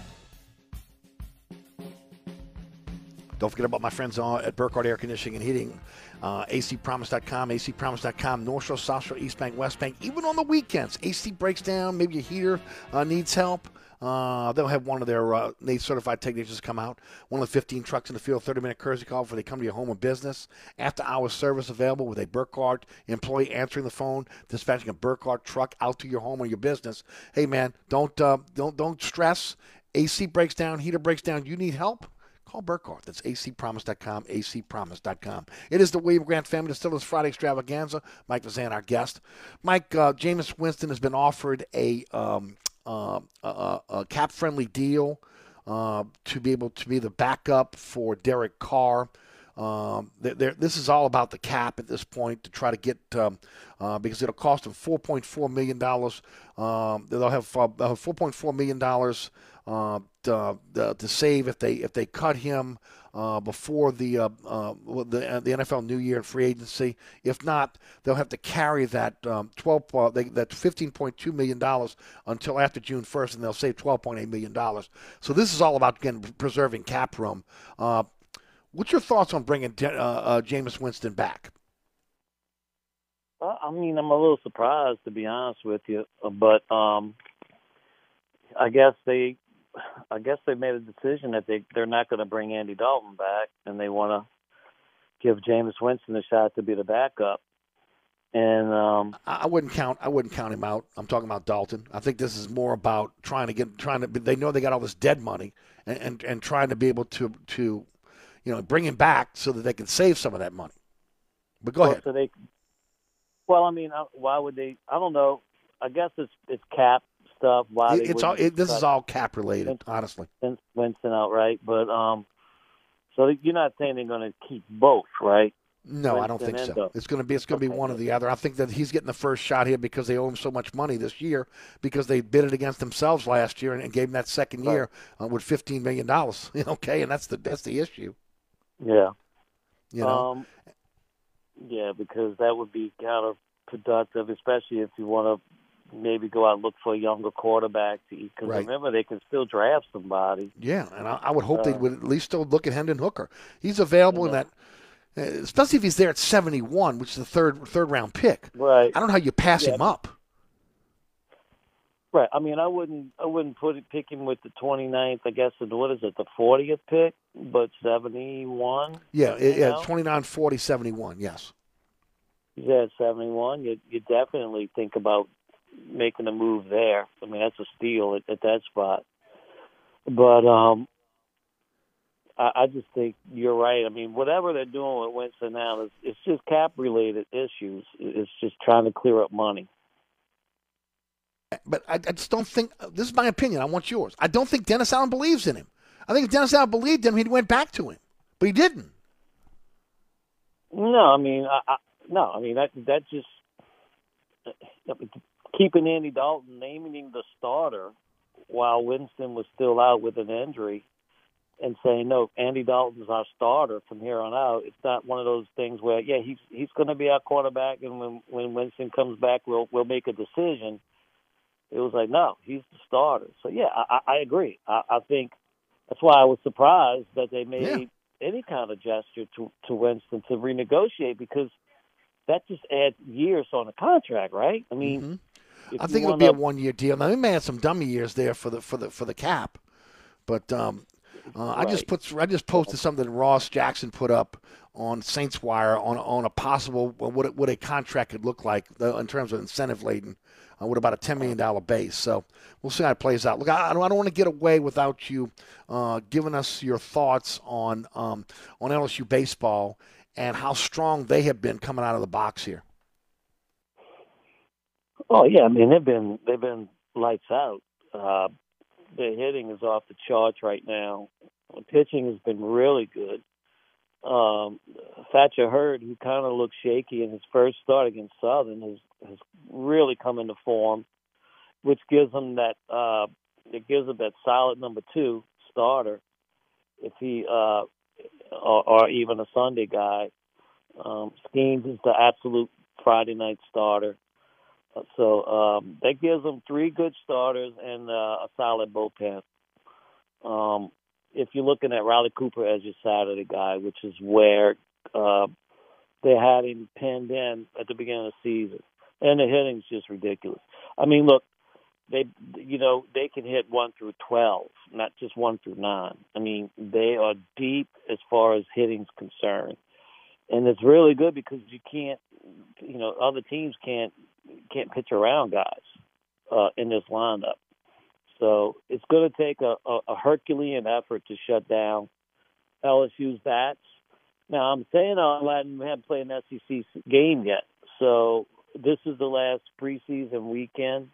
Don't forget about my friends at Burkhardt Air Conditioning and Heating. Uh, acpromise.com, acpromise.com, North Shore, South Shore, East Bank, West Bank. Even on the weekends, AC breaks down, maybe your heater uh, needs help. Uh, they'll have one of their uh, NATE certified technicians come out, one of the 15 trucks in the field, 30 minute courtesy call before they come to your home or business. After hours service available with a Burkhardt employee answering the phone, dispatching a Burkhardt truck out to your home or your business. Hey man, don't uh, don't don't stress. AC breaks down, heater breaks down. You need help. Call Burkhardt. That's acpromise.com, acpromise.com. It is the William Grant Family Distillers Friday Extravaganza. Mike Fasano, our guest. Mike, uh, Jameis Winston has been offered a um, uh, a, a cap friendly deal uh, to be able to be the backup for Derek Carr. Um, they're, they're, this is all about the cap at this point to try to get um, uh, because it'll cost them 4.4 million dollars. Um, they'll have, uh, have 4.4 million dollars uh, to, to, save if they if they cut him uh, before the uh, uh, the the NFL New Year and free agency. If not, they'll have to carry that um, 12 uh, they, that 15.2 million dollars until after June 1st, and they'll save 12.8 million dollars. So this is all about again preserving cap room. What's your thoughts on bringing uh, uh, Jameis Winston back? Well, I mean, I'm a little surprised to be honest with you, but um, I guess they I guess they made a decision that they they're not going to bring Andy Dalton back, and they want to give Jameis Winston a shot to be the backup. And um, I wouldn't count. I wouldn't count him out. I'm talking about Dalton. I think this is more about trying to get trying to. They know they got all this dead money, and and, and trying to be able to to, you know, bring him back so that they can save some of that money. But go well, ahead. So they. Well, I mean, uh, why would they? I don't know. I guess it's it's cap stuff. Why it, it's all. It, this is all cap related, Winston, honestly. Winston outright, but um, so you're not saying they're going to keep both, right? No, Winston I don't think so. It's going to be it's going to be one or the other. I think that he's getting the first shot here because they owe him so much money this year because they bid it against themselves last year and, and gave him that second right. year uh, with fifteen million dollars. okay, and that's the that's the issue. Yeah. You know. Um, yeah, because that would be counterproductive, especially if you want to maybe go out and look for a younger quarterback. Because right. remember, they can still draft somebody. Yeah, and I, I would hope uh, they would at least still look at Hendon Hooker. He's available in that, uh, especially if he's there at seventy one, which is the third third round pick. Right. I don't know how you pass yeah. him up. Right. I mean, I wouldn't. I wouldn't put it, pick him with the 29th. I guess. And what is it? The 40th pick, but 71. Yeah. It, yeah. 29, 40, 71. Yes. He's at 71. You you definitely think about making a move there. I mean, that's a steal at, at that spot. But um, I, I just think you're right. I mean, whatever they're doing with Winston now is it's just cap related issues. It's just trying to clear up money. But I, I just don't think this is my opinion. I want yours. I don't think Dennis Allen believes in him. I think if Dennis Allen believed him, he'd went back to him, but he didn't. No, I mean, I, I, no, I mean that that just uh, keeping Andy Dalton, naming him the starter while Winston was still out with an injury, and saying no, Andy Dalton's our starter from here on out. It's not one of those things where yeah, he's he's going to be our quarterback, and when when Winston comes back, we'll we'll make a decision. It was like no, he's the starter. So yeah, I, I agree. I, I think that's why I was surprised that they made Yeah. any kind of gesture to to Winston to renegotiate because that just adds years on the contract, right? I mean, Mm-hmm. I think it'll be a one-year deal. Now they may have some dummy years there for the for the for the cap, but um, uh, I just put I just posted something Ross Jackson put up on Saints Wire on on a possible what what a contract could look like in terms of incentive laden. Uh, with about a ten million dollar base, so we'll see how it plays out. Look, I, I don't, I don't want to get away without you uh, giving us your thoughts on um, on LSU baseball and how strong they have been coming out of the box here. Oh yeah, I mean they've been they've been lights out. Uh, their hitting is off the charts right now. The pitching has been really good. Um, Thatcher Hurd, who kind of looked shaky in his first start against Southern, has has really come into form, which gives him that uh, it gives him that solid number two starter. If he uh, or, or even a Sunday guy, um, Skenes is the absolute Friday night starter. So um, that gives them three good starters and uh, a solid bullpen. Um, if you're looking at Riley Cooper as your Saturday guy, which is where uh, they had him pinned in at the beginning of the season, and the hitting's just ridiculous. I mean, look, they you know they can hit one through twelve, not just one through nine. I mean, they are deep as far as hitting's concerned, and it's really good because you can't, you know, other teams can't can't pitch around guys uh, in this lineup. So it's going to take a, a, a Herculean effort to shut down LSU's bats. Now I'm saying all that and we haven't played an SEC game yet, so this is the last preseason weekend.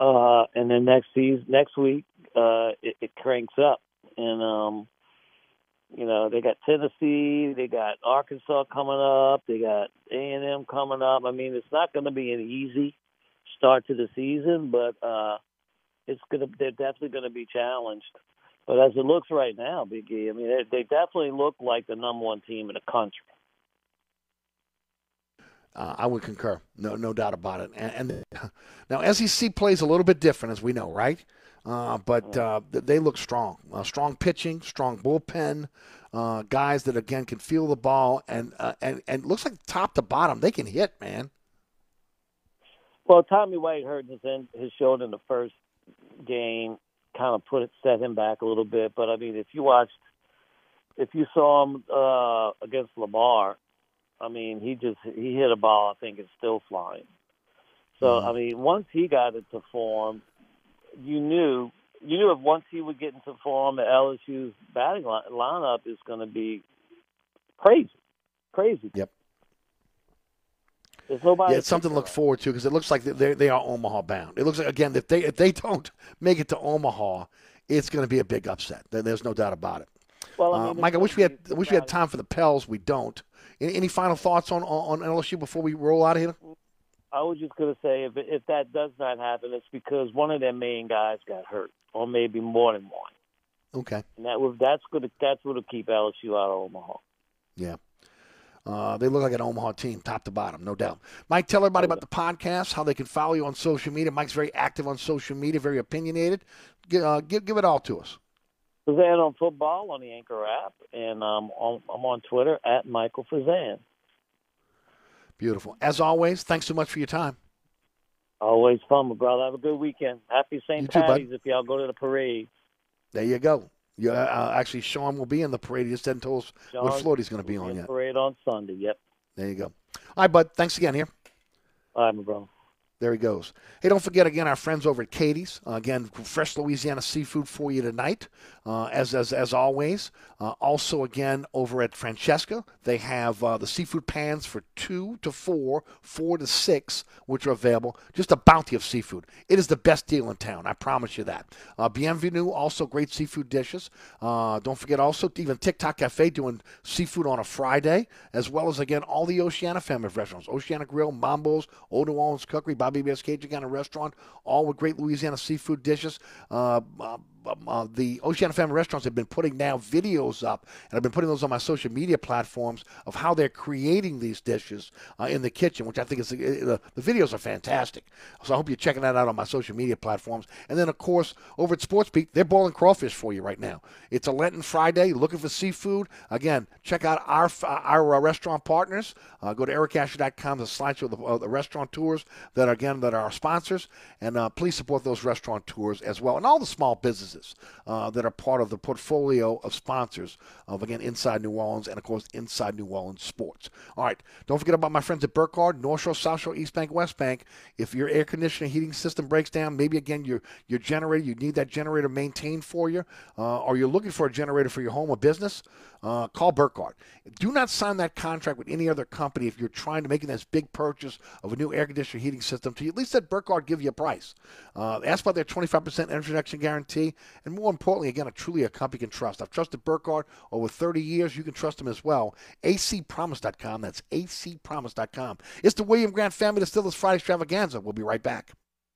Uh, and then next season, next week, uh, it, it cranks up, and um, you know they got Tennessee, they got Arkansas coming up, they got A and M coming up. I mean, it's not going to be an easy start to the season, but uh, it's gonna they're definitely going to be challenged. But as it looks right now, Big E, I mean, they, they definitely look like the number one team in the country. Uh, I would concur, no, no doubt about it. And, and now SEC plays a little bit different, as we know, right? Uh, but uh, they look strong, uh, strong pitching, strong bullpen, uh, guys that again can feel the ball, and uh, and and looks like top to bottom they can hit, man. Well, Tommy White hurt his in, his shoulder in the first game, kind of put it set him back a little bit. But I mean, if you watched, if you saw him uh, against Lamar, I mean, he just he hit a ball. I think it's still flying. So I mean, once he got into form, you knew you knew if once he would get into form, the LSU's batting line, lineup is going to be crazy, crazy. Yep. There's nobody. Yeah, it's something to look forward to because it looks like they they are Omaha bound. It looks like again if they if they don't make it to Omaha, it's going to be a big upset. There's no doubt about it. Well, I uh, Mike, I wish we had wish we had time for the Pels. We don't. Any, any final thoughts on, on on LSU before we roll out of here? I was just going to say if if that does not happen, it's because one of their main guys got hurt, or maybe more than one, Okay. and that will that's going to that's to keep LSU out of Omaha. Yeah. Uh, they look like an Omaha team, top to bottom, no doubt. Mike, tell everybody about the podcast, how they can follow you on social media. Mike's very active on social media, very opinionated. Uh, give, give it all to us. Fasano on football on the Anchor app, and um, on, I'm on Twitter at Michael Fasano. Beautiful. As always, thanks so much for your time. Always fun, my brother. Have a good weekend. Happy St. Patty's if y'all go to the parade. There you go. Yeah, uh, actually, Sean will be in the parade. He just didn't tell us what Sean, float he's going to be on yet. Parade on Sunday. Yep. There you go. All right, bud. Thanks again here. All right, my brother. There he goes. Hey, don't forget again our friends over at Katie's. Uh, again, fresh Louisiana seafood for you tonight, uh, as as as always. Uh, also, again over at Francesca, they have uh, the seafood pans for two to four, four to six, which are available. Just a bounty of seafood. It is the best deal in town. I promise you that. Uh, Bienvenue, also great seafood dishes. Uh, don't forget also even TikTok Cafe doing seafood on a Friday, as well as again all the Oceana family of restaurants: Oceana Grill, Mambo's, Orleans Cookery, Bass Cajun kind of restaurant, all with great Louisiana seafood dishes. Uh, uh, uh, the Oceana Family Restaurants have been putting now videos up, and I've been putting those on my social media platforms of how they're creating these dishes uh, in the kitchen, which I think is the, the videos are fantastic. So I hope you're checking that out on my social media platforms. And then, of course, over at Sports Beat, they're boiling crawfish for you right now. It's a Lenten Friday, looking for seafood. Again, check out our our uh, restaurant partners. Uh, go to ericasher.com, the slideshow of the, uh, the restaurant tours that are, again, that are our sponsors. And uh, please support those restaurant tours as well, and all the small businesses uh, that are part of the portfolio of sponsors of, again, Inside New Orleans and, of course, Inside New Orleans Sports. All right, don't forget about my friends at Burkhardt, North Shore, South Shore, East Bank, West Bank. If your air conditioning heating system breaks down, maybe, again, your, your generator, you need that generator maintained for you, uh, or you're looking for a generator for your home or business, uh, call Burkhardt. Do not sign that contract with any other company if you're trying to make this big purchase of a new air conditioner heating system. To at least let Burkhardt give you a price. Uh, ask about their 25% introduction guarantee, and more importantly, again, a truly a company you can trust. I've trusted Burkhardt over 30 years. You can trust them as well. acpromise.com. That's acpromise.com. It's the William Grant Family Distillers Friday Extravaganza. We'll be right back.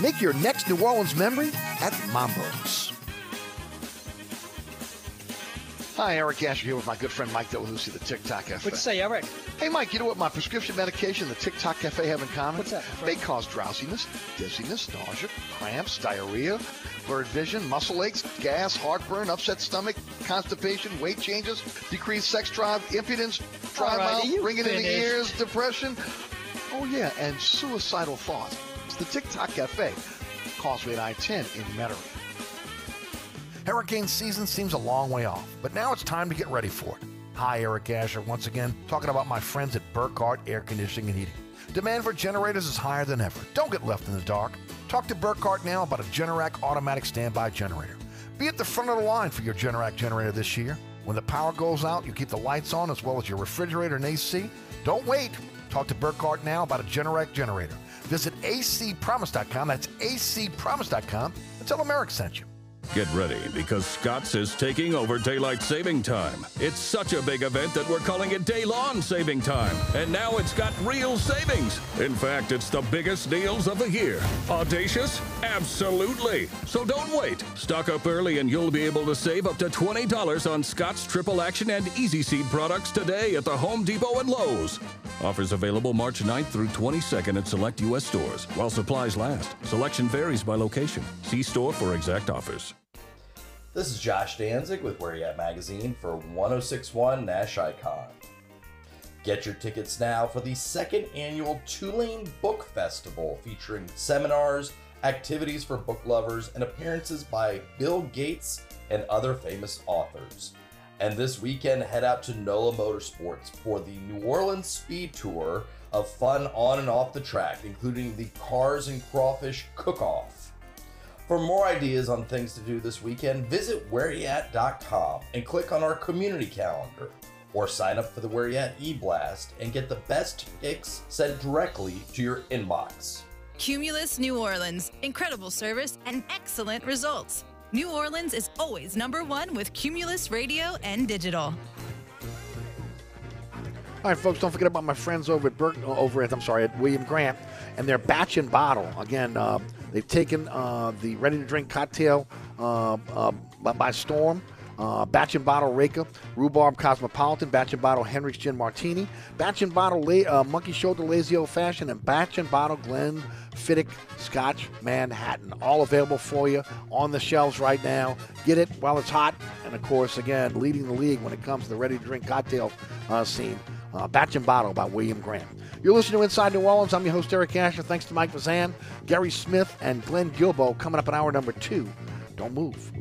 Make your next New Orleans memory at Mambo's. Hi, Eric Asher here with my good friend Mike Delahousie, the TikTok Cafe. What'd you say, Eric? Hey, Mike, you know what my prescription medication and the TikTok Cafe have in common? What's that? They cause drowsiness, dizziness, nausea, cramps, diarrhea, blurred vision, muscle aches, gas, heartburn, upset stomach, constipation, weight changes, decreased sex drive, impotence, dry All right, mouth, are you ringing in the ears, depression. Oh, yeah, and suicidal thoughts. The TikTok Cafe, Causeway and I-10 in Metairie. Hurricane season seems a long way off, but now it's time to get ready for it. Hi, Eric Asher, once again, talking about my friends at Burkhardt Air Conditioning and Heating. Demand for generators is higher than ever. Don't get left in the dark. Talk to Burkhardt now about a Generac automatic standby generator. Be at the front of the line for your Generac generator this year. When the power goes out, you keep the lights on as well as your refrigerator and AC. Don't wait. Talk to Burkhardt now about a Generac generator. Visit acpromise.com. That's acpromise.com and tell Eric sent you. Get ready because Scott's is taking over daylight saving time. It's such a big event that we're calling it day saving time. And now it's got real savings. In fact, it's the biggest deals of the year. Audacious? Absolutely. So don't wait. Stock up early and you'll be able to save up to $20 on Scott's Triple Action and Easy Seed products today at the Home Depot and Lowe's. Offers available March 9th through 22nd at select U.S. stores while supplies last. Selection varies by location. See store for exact offers. This is Josh Danzig with Where Y'at Magazine for 1061 Nash Icon. Get your tickets now for the second annual Tulane Book Festival featuring seminars, activities for book lovers, and appearances by Bill Gates and other famous authors. And this weekend, head out to NOLA Motorsports for the New Orleans Speed Tour of fun on and off the track, including the Cars and Crawfish Cook Off. For more ideas on things to do this weekend, visit whereyat.com and click on our community calendar. Or sign up for the Where Y'at e-blast and get the best picks sent directly to your inbox. Cumulus New Orleans. Incredible service and excellent results. New Orleans is always number one with Cumulus Radio and Digital. All right, folks, don't forget about my friends over at Burke, over at I'm sorry, at William Grant, and their batch and bottle. Again, uh, they've taken uh, the ready-to-drink cocktail uh, uh, by, by storm. Uh, batch and bottle Reyka, rhubarb cosmopolitan, batch and bottle Hendrick's gin martini, batch and bottle La- uh, monkey shoulder lazy old fashioned, and batch and bottle Glen Fiddick Scotch Manhattan. All available for you on the shelves right now. Get it while it's hot, and of course, again, leading the league when it comes to the ready to drink cocktail uh, scene. Batch and bottle by William Grant. You're listening to Inside New Orleans. I'm your host Eric Asher. Thanks to Mike Fasano, Gary Smith, and Glenn Guilbeau. Coming up in hour number two. Don't move.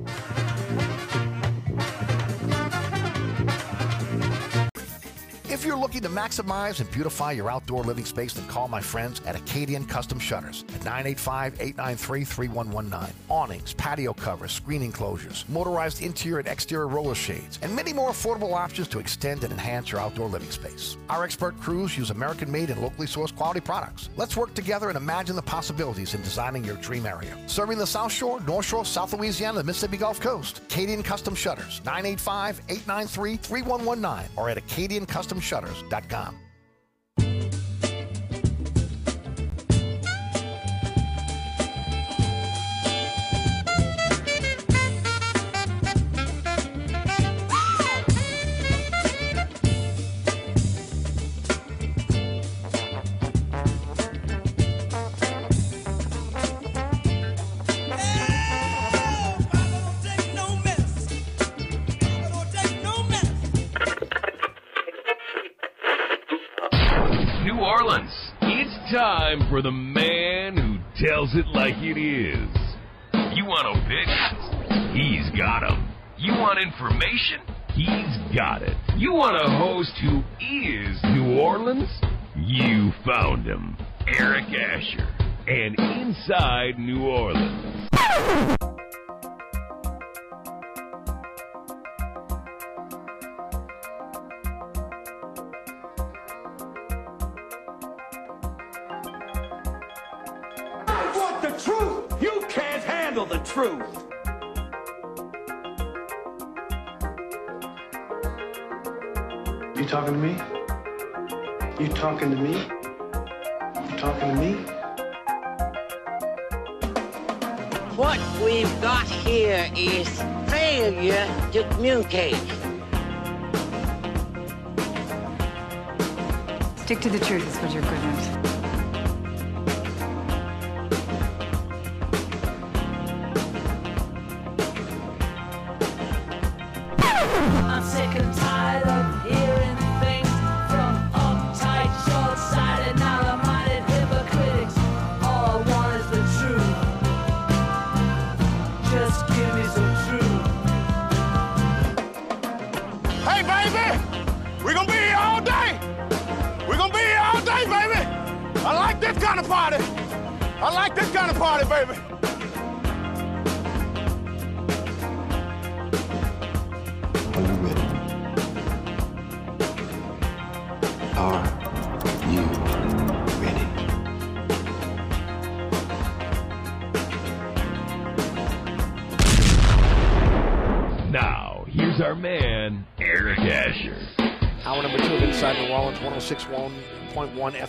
If you're looking to maximize and beautify your outdoor living space, then call my friends at Acadian Custom Shutters at 985-893-3119. Awnings, patio covers, screen enclosures, motorized interior and exterior roller shades, and many more affordable options to extend and enhance your outdoor living space. Our expert crews use American-made and locally sourced quality products. Let's work together and imagine the possibilities in designing your dream area. Serving the South Shore, North Shore, South Louisiana, the Mississippi Gulf Coast. Acadian Custom Shutters, 985-893-3119 or at acadiancustomshutters.com. New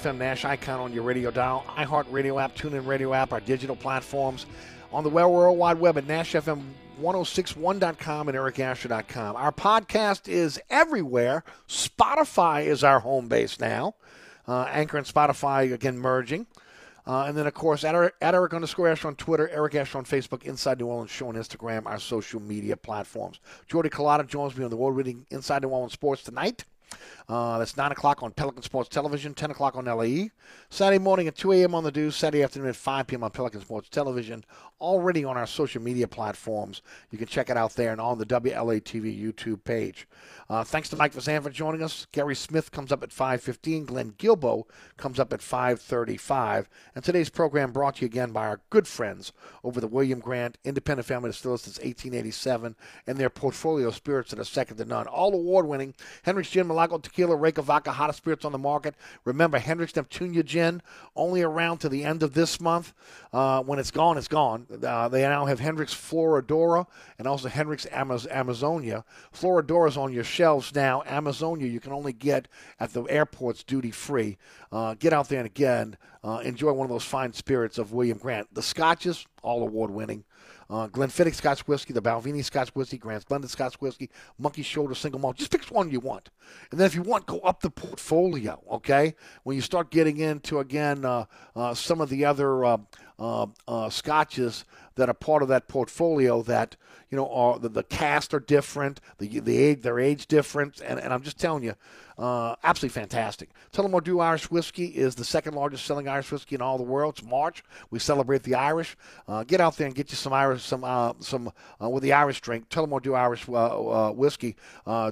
FM Nash icon on your radio dial, iHeart Radio app, TuneIn Radio app, our digital platforms, on the World Wide Web at NashFM1061.com and EricAsher.com. Our podcast is everywhere. Spotify is our home base now. Uh, Anchor and Spotify, again, merging. Uh, and then, of course, at, Eric, at Eric underscore Asher on Twitter, Eric Asher on Facebook, Inside New Orleans Show on Instagram, our social media platforms. Jordy Culotta joins me on the world reading Inside New Orleans Sports tonight. Uh, that's 9 o'clock on Pelican Sports Television, 10 o'clock on LAE. Saturday morning at 2 a.m. on the Deuce, Saturday afternoon at 5 p.m. on Pelican Sports Television. Already on our social media platforms. You can check it out there and on the WLA TV YouTube page. Uh, thanks to Mike Fasano for joining us. Gary Smith comes up at 5.15. Glenn Guilbeau comes up at 5.35. And today's program brought to you again by our good friends over the William Grant Independent Family Distillers since 1887 and their portfolio of spirits that are second to none. All award-winning Hendrick's Gin, Milagro Tequila, Reyka Vodka, hottest spirits on the market. Remember, Hendrick's Neptunia Gin, only around to the end of this month. Uh, when it's gone, it's gone. Uh, they now have Hendrick's Flora Adora and also Hendrick's Amaz- Amazonia. Flora Adora's on your shelves now. Amazonia you can only get at the airports duty free. Uh, get out there and again uh, enjoy one of those fine spirits of William Grant. The scotches, all award winning. Uh, Glenfiddich Scotch Whiskey, the Balvenie Scotch Whiskey, Grant's Blended Scotch Whiskey, Monkey Shoulder Single Malt. Just pick one you want. And then if you want, go up the portfolio, okay? When you start getting into, again, uh, uh, some of the other uh, uh, uh, scotches that are part of that portfolio that, you know, are the, the cast are different, the, the age, their age different. And, and I'm just telling you, uh, absolutely fantastic. Tullamore Dew Irish Whiskey is the second largest selling Irish whiskey in all the world. It's March. We celebrate the Irish. Uh, get out there and get you some Irish, some uh, some uh, with the Irish drink. Tullamore Dew Irish uh, uh, Whiskey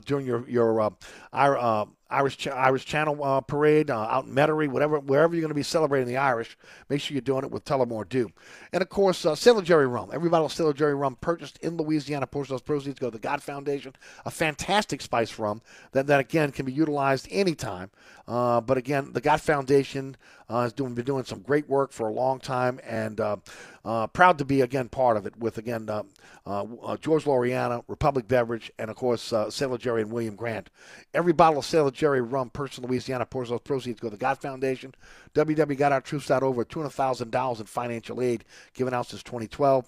during your your Ir- Irish Ch- Irish Channel uh, parade uh, out in Metairie, whatever wherever you're going to be celebrating the Irish. Make sure you're doing it with Tullamore Dew, and of course uh, Sailor Jerry rum. Every bottle of Sailor Jerry rum purchased in Louisiana, portion of those proceeds go to the God Foundation. A fantastic spice rum that that again can be utilized anytime. Uh, but again, the God Foundation uh, has doing been doing some great work for a long time, and uh, uh, proud to be again part of it with again uh, George Loriana, Republic Beverage, and of course Sailor Jerry and William Grant. Every bottle of Sailor Jerry rum purchased in Louisiana pours those proceeds go to the God Foundation. www.gotourtroops.org over two hundred thousand dollars in financial aid given out since 2012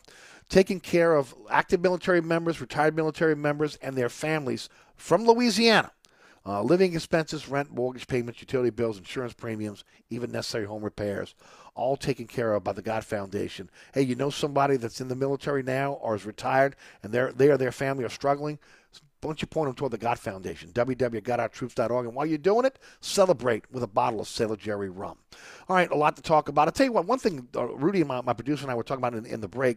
taking care of active military members, retired military members, and their families from Louisiana. Uh, living expenses, rent, mortgage payments, utility bills, insurance premiums, even necessary home repairs, all taken care of by the God Foundation. Hey, you know somebody that's in the military now or is retired and they're, they or their family are struggling? Why don't you point them toward the God Foundation, www.gotourtroops.org. And while you're doing it, celebrate with a bottle of Sailor Jerry rum. All right, a lot to talk about. I'll tell you what, one thing uh, Rudy, my, my producer, and I were talking about in, in the break.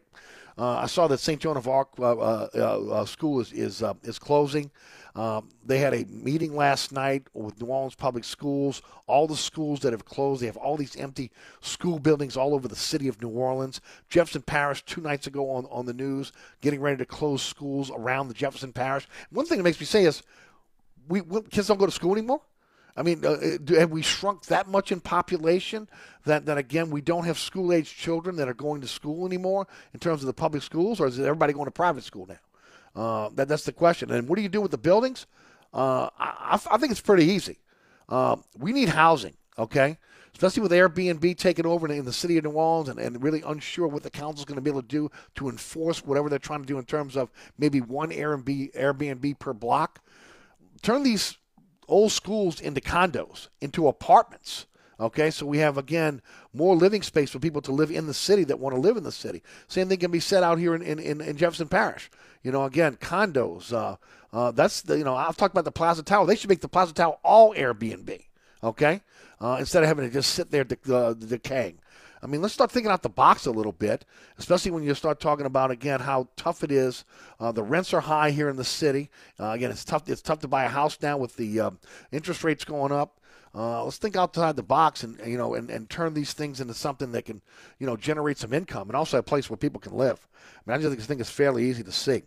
Uh, I saw that St. Joan of Arc uh, uh, school is is, is closing. Um, they had a meeting last night with New Orleans Public Schools. All the schools that have closed, they have all these empty school buildings all over the city of New Orleans. Jefferson Parish, two nights ago on, on the news, getting ready to close schools around the Jefferson Parish. One thing that makes me say is, we, we kids don't go to school anymore. I mean, uh, do, have we shrunk that much in population that, that, again, we don't have school age children that are going to school anymore in terms of the public schools, or is everybody going to private school now? Uh, that, that's the question. And what do you do with the buildings? Uh, I, I, think it's pretty easy. Uh, we need housing, okay? Especially with Airbnb taking over in the city of New Orleans and, and really unsure what the council's going to be able to do to enforce whatever they're trying to do in terms of maybe one Airbnb, Airbnb per block. Turn these old schools into condos, into apartments. Okay, so we have again more living space for people to live in the city that want to live in the city. Same thing can be said out here in, in, in Jefferson Parish. You know, again, condos. Uh, uh, that's the you know I've talked about the Plaza Tower. They should make the Plaza Tower all Airbnb. Okay, uh, instead of having to just sit there de- uh, decaying. I mean, let's start thinking out the box a little bit, especially when you start talking about again how tough it is. Uh, the rents are high here in the city. Uh, again, it's tough. It's tough to buy a house now with the uh, interest rates going up. Uh, let's think outside the box and you know and, and turn these things into something that can you know generate some income and also a place where people can live. I mean, I just think it's fairly easy to see.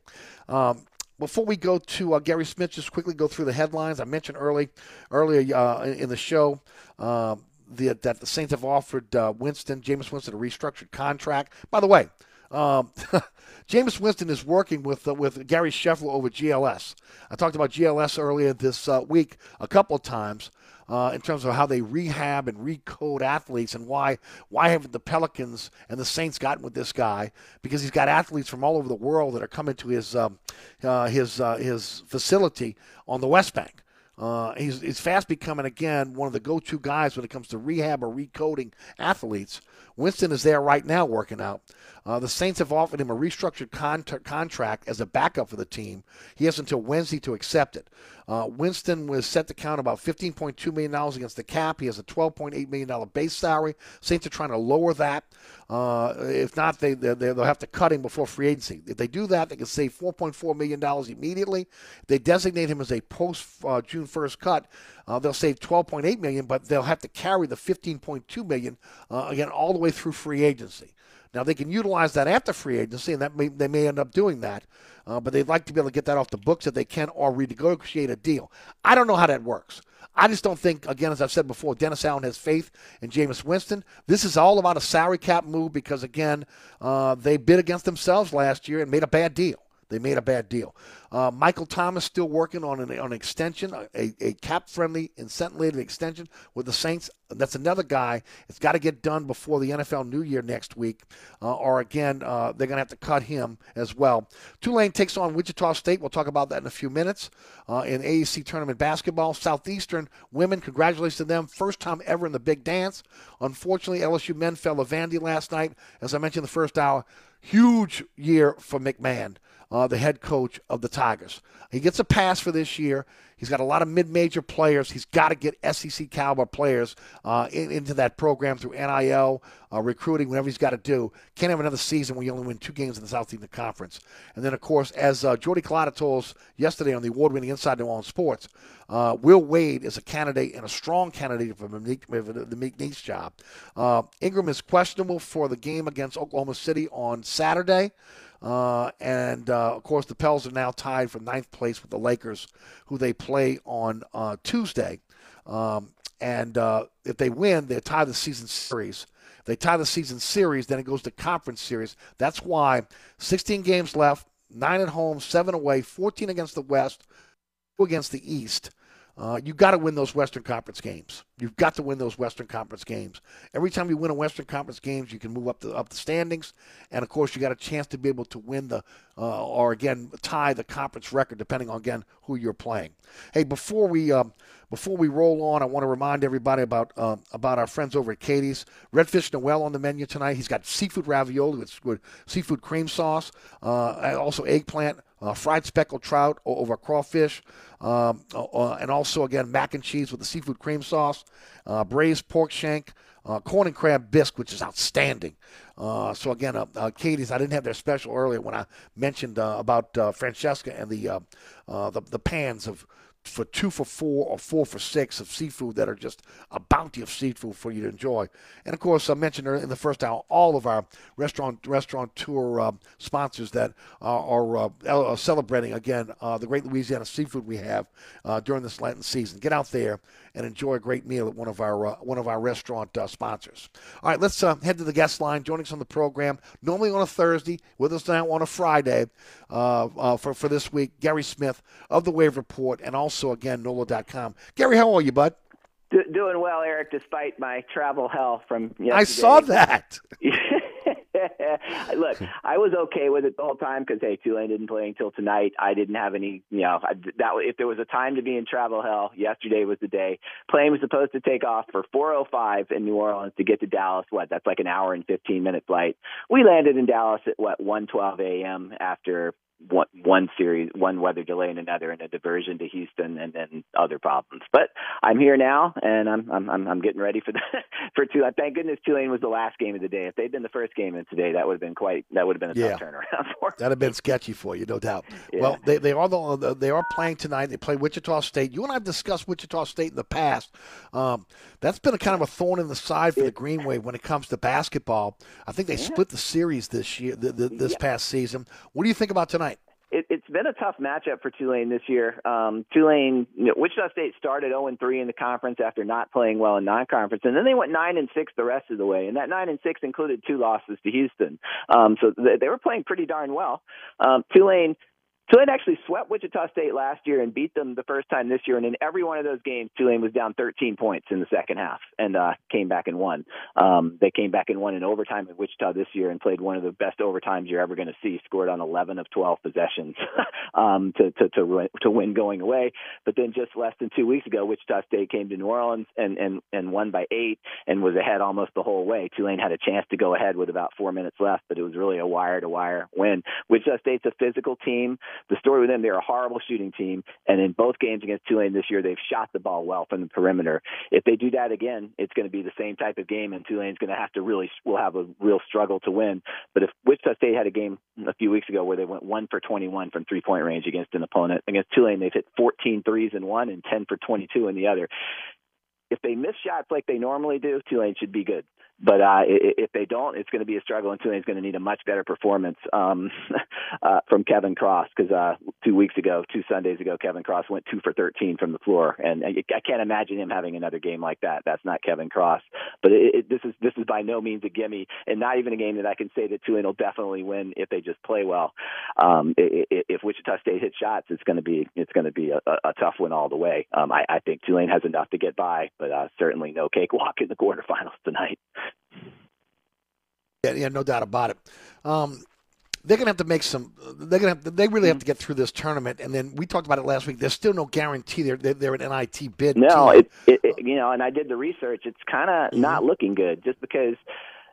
Um, before we go to uh, Guerry Smith, just quickly go through the headlines. I mentioned early, earlier uh, in, the show uh, the, that the Saints have offered uh, Winston, Jameis Winston, a restructured contract. By the way, um, Jameis Winston is working with uh, with Gary Scheffler over GLS. I talked about GLS earlier this uh, week a couple of times uh, in terms of how they rehab and recode athletes and why why haven't the Pelicans and the Saints gotten with this guy? Because he's got athletes from all over the world that are coming to his um, uh, his uh, his facility on the West Bank. Uh, he's, he's fast becoming again one of the go-to guys when it comes to rehab or recoding athletes. Winston is there right now working out. Uh, the Saints have offered him a restructured con- contract as a backup for the team. He has until Wednesday to accept it. Uh, Winston was set to count about $15.2 million against the cap. He has a $12.8 million base salary. Saints are trying to lower that. Uh, if not, they, they, they'll have to cut him before free agency. If they do that, they can save $4.4 million immediately. They designate him as a post uh, June 1st cut, uh, they'll save 12.8 million, but they'll have to carry the 15.2 million uh, again all the way through free agency. Now they can utilize that after free agency, and that may, they may end up doing that. Uh, but they'd like to be able to get that off the books if they can, or renegotiate a deal. I don't know how that works. I just don't think, again, as I've said before, Dennis Allen has faith in Jameis Winston. This is all about a salary cap move because, again, uh, they bid against themselves last year and made a bad deal. They made a bad deal. Uh, Michael Thomas still working on an, an extension, a, a cap friendly, incentive extension with the Saints. That's another guy. It's got to get done before the NFL New Year next week, uh, or again, uh, they're going to have to cut him as well. Tulane takes on Wichita State. We'll talk about that in a few minutes. Uh, in AAC tournament basketball, Southeastern women, congratulations to them. First time ever in the big dance. Unfortunately, LSU men fell to Vandy last night. As I mentioned the first hour, huge year for McMahon uh, the head coach of the Tigers. He gets a pass for this year. He's got a lot of mid-major players. He's got to get SEC caliber players uh, in, into that program through NIL, uh, recruiting, whatever he's got to do. Can't have another season where you only win two games in the South Southeastern Conference. And then, of course, as uh, Jordy Culotta told us yesterday on the award-winning Inside New Orleans Sports, uh, Will Wade is a candidate and a strong candidate for the McNeese job. Uh, Ingram is questionable for the game against Oklahoma City on Saturday. Uh, and uh, of course, the Pels are now tied for ninth place with the Lakers, who they play on uh, Tuesday. Um, and uh, if they win, they tie the season series. If they tie the season series, then it goes to conference series. That's why 16 games left, nine at home, seven away, 14 against the West, two against the East. Uh, you got to win those Western Conference games. You've got to win those Western Conference games. Every time you win a Western Conference games, you can move up the up the standings, and of course, you got a chance to be able to win the uh, or again tie the conference record, depending on again who you're playing. Hey, before we um, before we roll on, I want to remind everybody about uh, about our friends over at Katie's Redfish Noel on the menu tonight. He's got seafood ravioli with, with seafood cream sauce, uh, also eggplant uh, fried speckled trout over crawfish, um, uh, uh, and also again mac and cheese with the seafood cream sauce, uh, braised pork shank, uh, corn and crab bisque, which is outstanding. Uh, so again, Katie's. I didn't have their special earlier when I mentioned about Francesca and the, the the pans of for two for four or four for six of seafood that are just a bounty of seafood for you to enjoy. And of course, I mentioned in the first hour all of our restaurant restaurant tour uh, sponsors that are, are uh, celebrating again uh, the great Louisiana seafood we have uh, during this Lenten season. Get out there and enjoy a great meal at one of our uh, one of our restaurant uh, sponsors. All right, let's uh, head to the guest line. Joining us on the program normally on a Thursday, with us now on a Friday uh, for for this week, Guerry Smith of the Wave Report and also also, again, NOLA.com. Guerry, how are you, bud? Do- doing well, Eric, despite my travel hell from yesterday. I saw that. Look, I was okay with it the whole time because hey, Tulane didn't play until tonight. I didn't have any, you know, I, that if there was a time to be in travel hell, yesterday was the day. Plane was supposed to take off for 4:05 in New Orleans to get to Dallas. What? That's like an hour and 15 minute flight. We landed in Dallas at what 1:12 a.m. after one, one series, one weather delay and another, and a diversion to Houston, and then other problems. But I'm here now, and I'm I'm I'm getting ready for the for Tulane. Thank goodness Tulane was the last game of the day. If they'd been the first game of today, that would have been quite that would have been a yeah. tough turnaround for. That'd have been sketchy for you, no doubt. Yeah. Well, they they are the they are playing tonight. They play Wichita State. You and I have discussed Wichita State in the past. Um, that's been a kind of a thorn in the side for the Green Wave when it comes to basketball. I think they yeah. split the series this year, the, the, this past season. What do you think about tonight? It, has been a tough matchup for Tulane this year. Um, Tulane, you know, Wichita State started 0 and 3 in the conference after not playing well in non-conference, and then they went 9 and 6 the rest of the way. And that 9 and 6 included two losses to Houston. Um, so they, they were playing pretty darn well. Um, Tulane Tulane actually swept Wichita State last year and beat them the first time this year. And in every one of those games, Tulane was down 13 points in the second half and uh, came back and won. Um, they came back and won in overtime at Wichita this year and played one of the best overtimes you're ever going to see. Scored on 11 of 12 possessions um, to to to win, to win going away. But then just less than two weeks ago, Wichita State came to New Orleans and and and won by eight and was ahead almost the whole way. Tulane had a chance to go ahead with about four minutes left, but it was really a wire to wire win. Wichita State's a physical team the story with them, they're a horrible shooting team. And in both games against Tulane this year, they've shot the ball well from the perimeter. If they do that again, it's going to be the same type of game, and Tulane's going to have to really, will have a real struggle to win. But if Wichita State had a game a few weeks ago where they went one for 21 from three point range against an opponent, against Tulane, they've hit 14 threes in one and 10 for 22 in the other. If they miss shots like they normally do, Tulane should be good. But uh, if they don't, it's going to be a struggle, and Tulane's going to need a much better performance um, uh, from Kevin Cross because uh, two weeks ago, two Sundays ago, Kevin Cross went two for 13 from the floor, and I can't imagine him having another game like that. That's not Kevin Cross. But it, it, this is this is by no means a gimme, and not even a game that I can say that Tulane will definitely win if they just play well. Um, if Wichita State hits shots, it's going to be it's going to be a, a tough win all the way. Um, I, I think Tulane has enough to get by, but uh, certainly no cakewalk in the quarterfinals tonight. Yeah, yeah, no doubt about it. Um, they're gonna have to make some. They're gonna have. To, they really have to get through this tournament, and then we talked about it last week. There's still no guarantee they're they're, they're an NIT bid. No, it, it, it, you know, and I did the research. It's kind of mm-hmm. not looking good, just because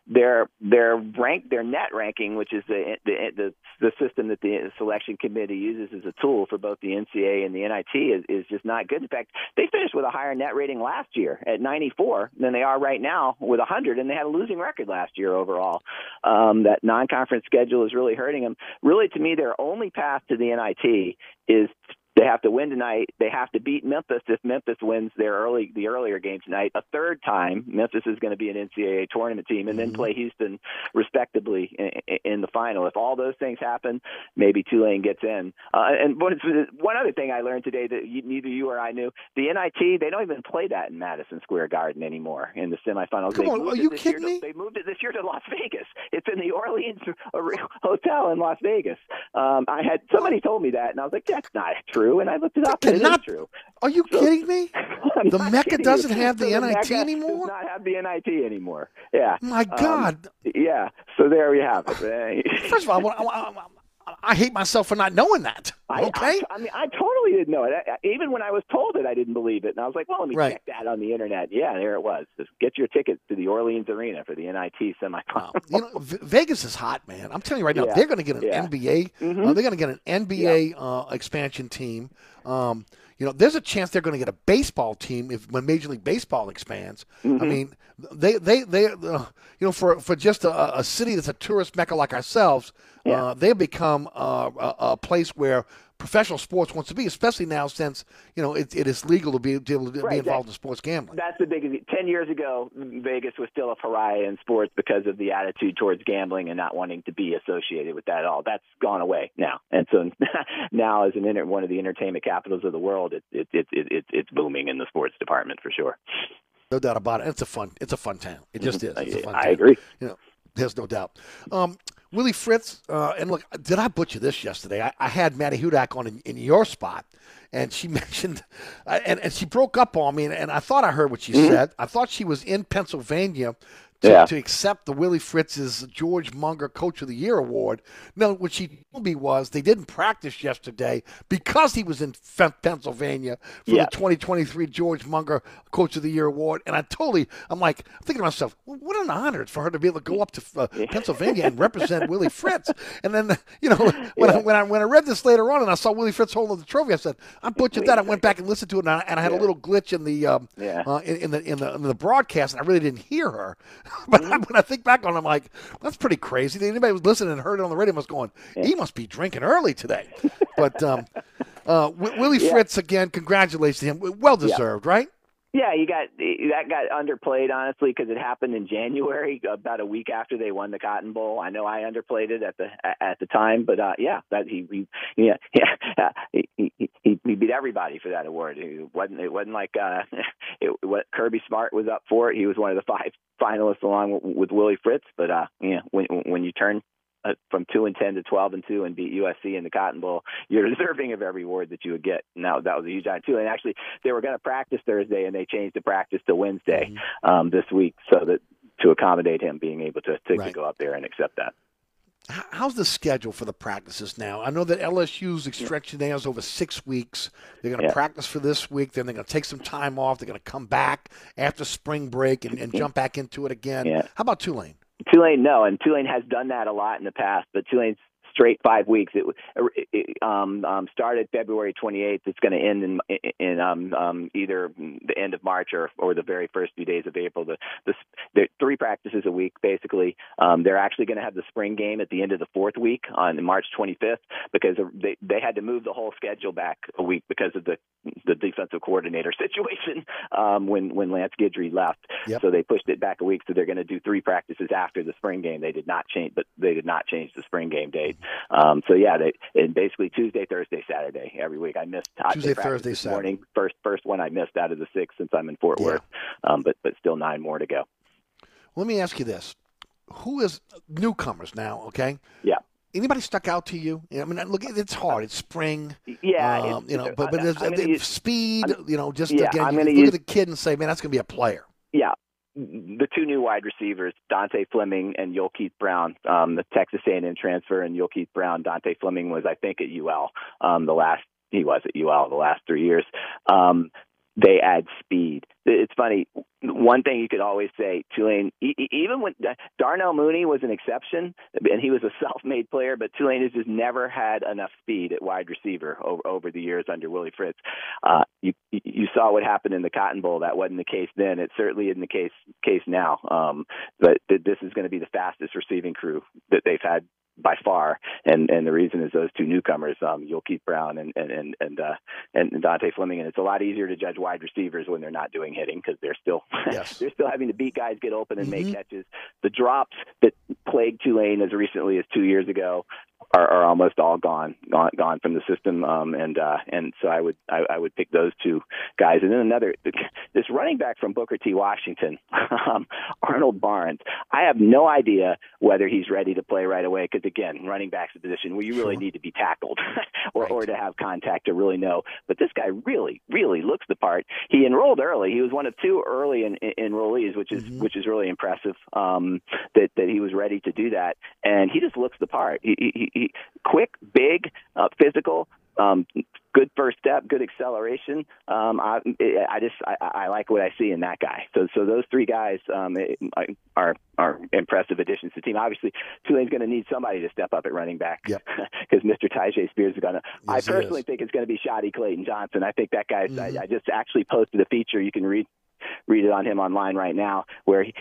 their their rank their net ranking, which is the the the, the system that the selection committee uses as a tool for both the NCAA and the NIT, is, is just not good. In fact, they finished with a higher net rating last year at 94 than they are right now with 100, and they had a losing record last year overall. Um, that non-conference schedule is really hurting them. Really, to me, their only path to the NIT is they have to win tonight. They have to beat Memphis if Memphis wins their early the earlier game tonight. A third time, Memphis is going to be an NCAA tournament team, and then mm-hmm. play Houston respectively in, in, the final. If all those things happen, maybe Tulane gets in. Uh, and one other thing I learned today that you, neither you or I knew: the NIT they don't even play that in Madison Square Garden anymore in the semifinals. Come they on, are you kidding to, me? They moved it this year to Las Vegas. It's in the Orleans Hotel in Las Vegas. Um, I had somebody told me that, and I was like, "That's not true." True, and I looked it up. and not, it is true. Are you so, kidding me? the Mecca doesn't you. have the so NIT the anymore. Does not have the NIT anymore. Yeah. My God. Um, yeah. So there we have it. First of all, I, I, I hate myself for not knowing that. Okay. I, I, I, mean, I totally didn't know it. I, even when I was told it, I didn't believe it, and I was like, "Well, let me right. check that on the internet." Yeah, there it was. Just get your ticket to the Orleans Arena for the NIT semifinal. Wow. You know, v- Vegas is hot, man. I'm telling you right now, yeah. they're going to get an yeah. NBA. Mm-hmm. Uh, they're going to get an NBA yeah. uh, expansion team. Um, you know, there's a chance they're going to get a baseball team if when Major League Baseball expands. Mm-hmm. I mean, they they they uh, you know for for just a, a, city that's a tourist mecca like ourselves, yeah. uh, they become uh, a, a, place where professional sports wants to be, especially now since you know it, it is legal to be, to be right, involved in sports gambling. That's the big. Ten years ago, Vegas was still a pariah in sports because of the attitude towards gambling and not wanting to be associated with that at all. That's gone away now, and so now as an inter, one of the entertainment capitals of the world, it, it, it, it, it's booming in the sports department for sure. No doubt about it. It's a fun. It's a fun town. It just is. It's a fun I agree. You know, there's no doubt. Um, Willie Fritz, uh, and look, did I butcher this yesterday? I, I had Maddie Hudak on in, in, your spot, and she mentioned, uh, and, and she broke up on me, and, and I thought I heard what she mm-hmm. said. I thought she was in Pennsylvania to, yeah. to accept the Willie Fritz's George Munger Coach of the Year award. No, what she told me was they didn't practice yesterday because he was in Pennsylvania for yeah. the 2023 George Munger Coach of the Year award. And I totally, I'm like, I'm thinking to myself, well, what an honor for her to be able to go up to uh, Pennsylvania and represent Willie Fritz. And then, you know, when, yeah. I, when I when I read this later on and I saw Willie Fritz holding the trophy, I said, I butchered that. I went back and listened to it, and I, and I had a little glitch in the um, uh, in, in, the in the in the broadcast, and I really didn't hear her. But mm-hmm. when I think back on it, I'm like, that's pretty crazy. That Anybody who was listening and heard it on the radio was going, he must be drinking early today. but um, uh, Willie Yeah. Fritz, again, congratulations to him. Well deserved, right? Yeah, you got that got underplayed honestly because it happened in January, about a week after they won the Cotton Bowl. I know I underplayed it at the at the time, but uh, yeah, that he, he yeah yeah he, he, he beat everybody for that award. It wasn't it wasn't like uh, it, what Kirby Smart was up for it. He was one of the five finalists along with, with Willie Fritz. But uh, yeah, when when you turn uh, from two and ten to twelve and two and beat USC in the Cotton Bowl, you're deserving of every award that you would get. Now that was a huge honor too. And actually, they were going to practice Thursday, and they changed the practice to Wednesday Mm-hmm. um, this week, so that to accommodate him being able to to, to go up there and accept that. How's the schedule for the practices now? I know that LSU's stretching theirs over six weeks. They're going to Yeah. practice for this week, then they're going to take some time off. They're going to come back after spring break and, and jump back into it again. Yeah. How about Tulane? Tulane, no, and Tulane has done that a lot in the past, but Tulane's straight five weeks. It, it um, um, started February 28th. It's going to end in in um, um, either the end of March or or the very first few days of April. The, the there three practices a week basically. Um, they're actually going to have the spring game at the end of the fourth week on March 25th because they they had to move the whole schedule back a week because of the the defensive coordinator situation um, when when Lance Guidry left. Yep. So they pushed it back a week. So they're going to do three practices after the spring game. They did not change, but they did not change the spring game date. Um, so yeah, they and basically Tuesday, Thursday, Saturday every week. I missed I- Tuesday, Thursday, this Saturday. morning. First first one I missed out of the six since I'm in Fort Yeah. Worth. Um, but but still nine more to go. Let me ask you this: Who is newcomers now? Okay. Yeah. Anybody stuck out to you? I mean, look, it's hard. It's spring. Yeah, um, it's- you know, but but there's, I'm there's use- speed. You know, just yeah, again, you look use- at the kid and say, man, that's going to be a player. Yeah. The two new wide receivers, Dontae Fleming and Yulkeith Brown, um, the Texas A&M transfer, and Yulkeith Brown. Dontae Fleming was, I think, at UL um, the last. He was at UL the last three years. Um, they add speed. It's funny. One thing you could always say, Tulane, even when Darnell Mooney was an exception, and he was a self-made player, but Tulane has just never had enough speed at wide receiver over, over the years under Willie Fritz. Uh, you you saw what happened in the Cotton Bowl. That wasn't the case then. It certainly isn't the case case now. Um, but th- this is going to be the fastest receiving crew that they've had by far, and and the reason is those two newcomers, um, Yulkeith Brown and and and and, uh, and Dontae Fleming, and it's a lot easier to judge wide receivers when they're not doing hitting because they're still Yes. they're still having to beat guys get open and make catches. The drops that plagued Tulane as recently as two years ago are, are almost all gone, gone, gone from the system. Um, and uh, and so I would I, I would pick those two guys. And then another this running back from Booker T. Washington, um, Arnold Barnes. I have no idea whether he's ready to play right away because again, running back's a position where you really need to be tackled or or to have contact to really know. But this guy really really looks the part. He enrolled early. He was one of two early in, in, enrollees, which is which is really impressive. Um, that that he was ready to do that, and he just looks the part. He, he, he quick, big, uh, physical. Um, good first step, good acceleration. Um, I, I just I, I like what I see in that guy. So so those three guys um, are are impressive additions to the team. Obviously, Tulane's going to need somebody to step up at running back because Mr. Tyjae Spears is going to. I personally think it's going to be Shoddy Clayton Johnson. I think that guy's. Mhm. I, I just actually posted a feature. You can read read it on him online right now, where he,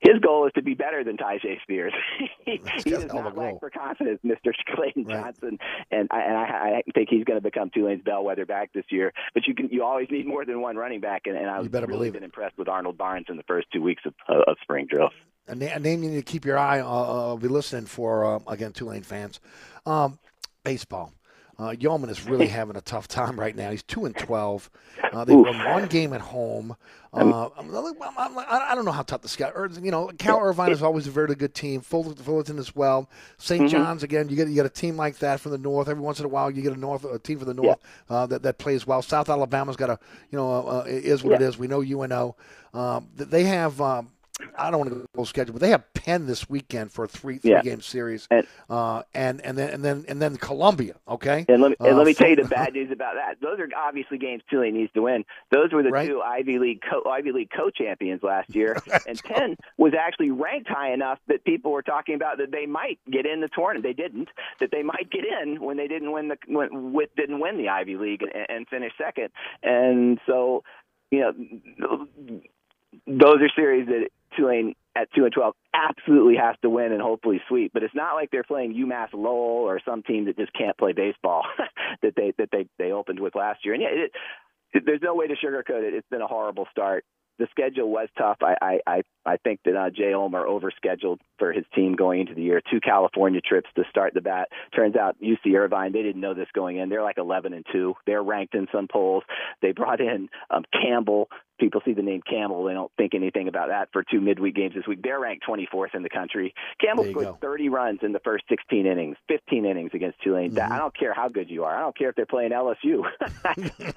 his goal is to be better than Tyjae Spears. he does not lack for confidence, Mr. Clayton Johnson, and I, and I, I think he's going to become Tulane's bellwether back this year. But you can you always need more than one running back, and, and I was really been impressed with Arnold Barnes in the first two weeks of, of, of spring drills. A, na- a name you need to keep your eye uh, uh, be listening for uh, again Tulane fans. Um, baseball. Uh, Yeoman is really having a tough time right now. He's two and twelve. Uh, they won one game at home. Uh, I'm- I'm- I'm- I don't know how tough the scout. You know, Cal Irvine is always a very good team. Full- Fullerton as well. saint Mhm. John's again. You get you get a team like that from the north. Every once in a while, you get a north a team from the north uh, that that plays well. South Alabama's got a you know uh, uh, is what it Yeah. is. We know UNO. Um, th- they have. Um, I don't want to go schedule, but they have Penn this weekend for a three three Yeah. game series, And- uh, and and then and then and then Columbia. Okay, And let me, and Uh, let me tell you the bad news about that. Those are obviously games Tulane needs to win. Those were the Right. two Ivy League co- Ivy League co-champions last year, and Penn was actually ranked high enough that people were talking about that they might get in the tournament. They didn't. That they might get in when they didn't win the when, with didn't win the Ivy League and, and finish second. And so, you know, those are series that Tulane at two and twelve absolutely has to win and hopefully sweep. But it's not like they're playing UMass Lowell or some team that just can't play baseball that they that they they opened with last year. And yeah, it, it, there's no way to sugarcoat it. It's been a horrible start. The schedule was tough. I I I, I think that uh, Jay Uhlman overscheduled for his team going into the year. Two California trips to start the bat. Turns out UC Irvine they didn't know this going in. They're like 11 and two. They're ranked in some polls. They brought in um, Campbell people see the name Campbell, they don't think anything about that for two midweek games this week. They're ranked 24th in the country. Campbell scored go. 30 runs in the first 16 innings, 15 innings against Tulane. Mm-hmm. I don't care how good you are. I don't care if they're playing LSU.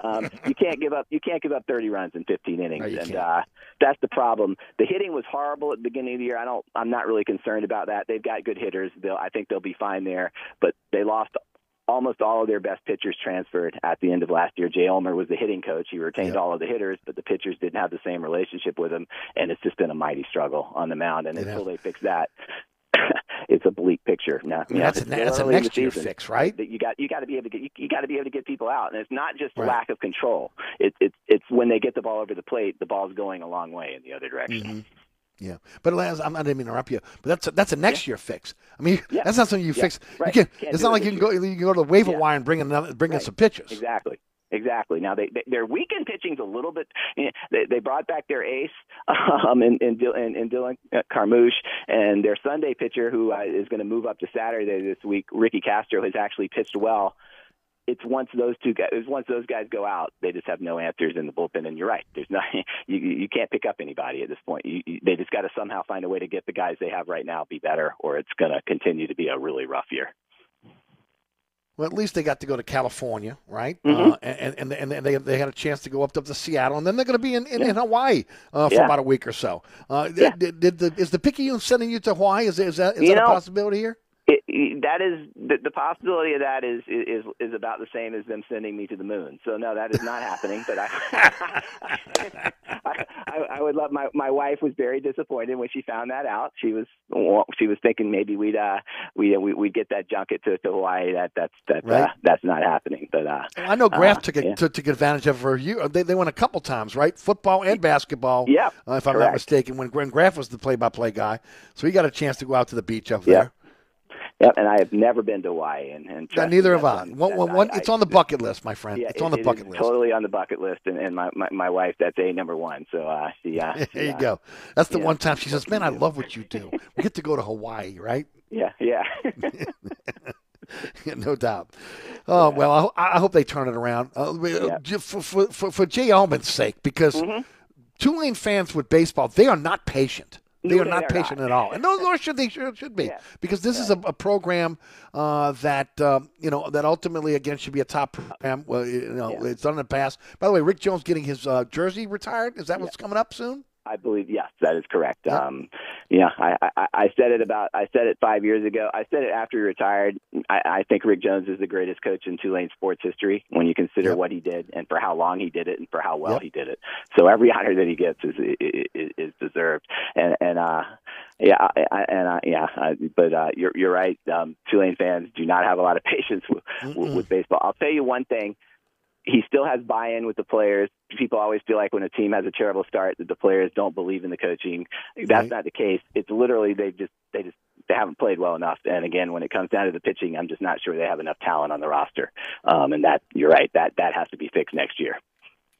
um, you can't give up. You can't give up 30 runs in 15 innings, you and uh, that's the problem. The hitting was horrible at the beginning of the year. I don't. I'm not really concerned about that. They've got good hitters. They'll. I think they'll be fine there. But they lost almost all of their best pitchers transferred at the end of last year. Jay Uhlman was the hitting coach. He retained all of the hitters, but the pitchers didn't have the same relationship with him, and it's just been a mighty struggle on the mound. And It until they fix that, it's a bleak picture. Now, I mean, yeah, that's a- that's a early in the next year season fix, right? you got you got to be able to get you, you got to be able to get people out, and it's not just Right. lack of control. It's it's it's when they get the ball over the plate, the ball's going a long way in the other direction. Mhm. Yeah, but Lance, I'm, didn't mean to interrupt you, but that's a, that's a next year fix. I mean, that's not something you Yeah. fix. Right. You can, Can't it's not it like you can go you can go to the waiver wire and bring another bring in some pitchers. Exactly. Exactly. Now they, they their weekend pitching's a little bit. You know, they they brought back their ace um, in in, Dil- in, in Dylan uh, Carmouche, and their Sunday pitcher who uh, is going to move up to Saturday this week, Ricky Castro, has actually pitched well. It's once those two guys, it's once those guys go out, they just have no answers in the bullpen. And you're right, there's no, you you can't pick up anybody at this point. You, you, they just got to somehow find a way to get the guys they have right now be better, or it's going to continue to be a really rough year. Well, at least they got to go to California, right? Mhm. Uh, and and and they they had a chance to go up to Seattle, and then they're going to be in, in, in Hawaii uh, for Yeah. about a week or so. Uh, Yeah. did, did the, is the Picayune sending you to Hawaii? Is, is that is that know- a possibility here? It, it, that is the, the possibility of that is is is about the same as them sending me to the moon. So no, that is not happening. But I, I, I, I would love my my wife was very disappointed when she found that out. She was she was thinking maybe we'd uh we we we'd get that junket to, to Hawaii. That that's that uh, that's not happening. But uh, I know Graf uh, took, a, yeah. took took advantage of it for you. They, they went a couple times, right? Football and basketball. Yeah, uh, if I'm not mistaken. When, when Graf was the play-by-play guy, so he got a chance to go out to the beach over Yeah. there. Yep, and I have never been to Hawaii, and, and Yeah, neither have I. one- One, one, I- it's on the bucket list, my friend. Yeah, it's it- on the it bucket list. Totally on the bucket list, and, and my, my my wife, that's a number one. So uh, she, uh, she, There you uh, go. That's the yeah. one time she says, "Man, I love what you do. We get to go to Hawaii, right?" Yeah, yeah. No doubt. Oh well, I, I hope they turn it around uh, j- for, for, for, for Jay Uhlman's sake, because Mm-hmm. Tulane fans with baseball, they are not patient. They No, are not patient not. at all, and nor, nor should they should, should be, because this is a, a program uh, that um, you know that ultimately again should be a top program. Well, you know, it's done in the past. By the way, Rick Jones getting his uh, jersey retired. Is that what's coming up soon? I believe yes, that is correct. Um, yeah, I, I, I said it about I said it five years ago. I said it after he retired. I, I think Rick Jones is the greatest coach in Tulane sports history when you consider what he did and for how long he did it and for how well Yep. he did it. So every honor that he gets is is, is deserved. And and uh, yeah, I, I, and uh, yeah, I, but uh, you're you're right. Um, Tulane fans do not have a lot of patience with, with, with baseball. I'll tell you one thing he still has buy-in with the players. People always feel like when a team has a terrible start that the players don't believe in the coaching. That's Right. not the case. It's literally they just they just they haven't played well enough. And again, when it comes down to the pitching, I'm just not sure they have enough talent on the roster. Um, and that you're right. That that has to be fixed next year.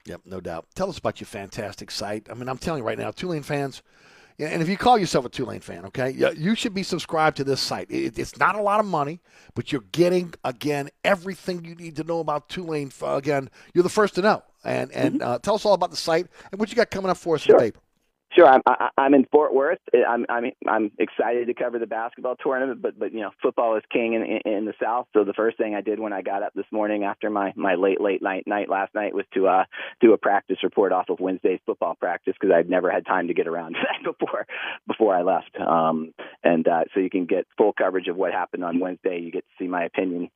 Yep, no doubt. Tell us about your fantastic site. I mean, I'm telling you right now, Tulane fans, and if you call yourself a Tulane fan, okay, you should be subscribed to this site. It's not a lot of money, but you're getting again everything you need to know about Tulane. Again, you're the first to know. And and uh, tell us all about the site and what you got coming up for us in the paper. Sure, I'm I'm in Fort Worth. I'm I'm I'm excited to cover the basketball tournament, but but you know football is king in, in in the South. So the first thing I did when I got up this morning after my my late late night night last night was to uh do a practice report off of Wednesday's football practice because I'd never had time to get around to that before before I left. Um and uh, so you can get full coverage of what happened on Wednesday. You get to see my opinion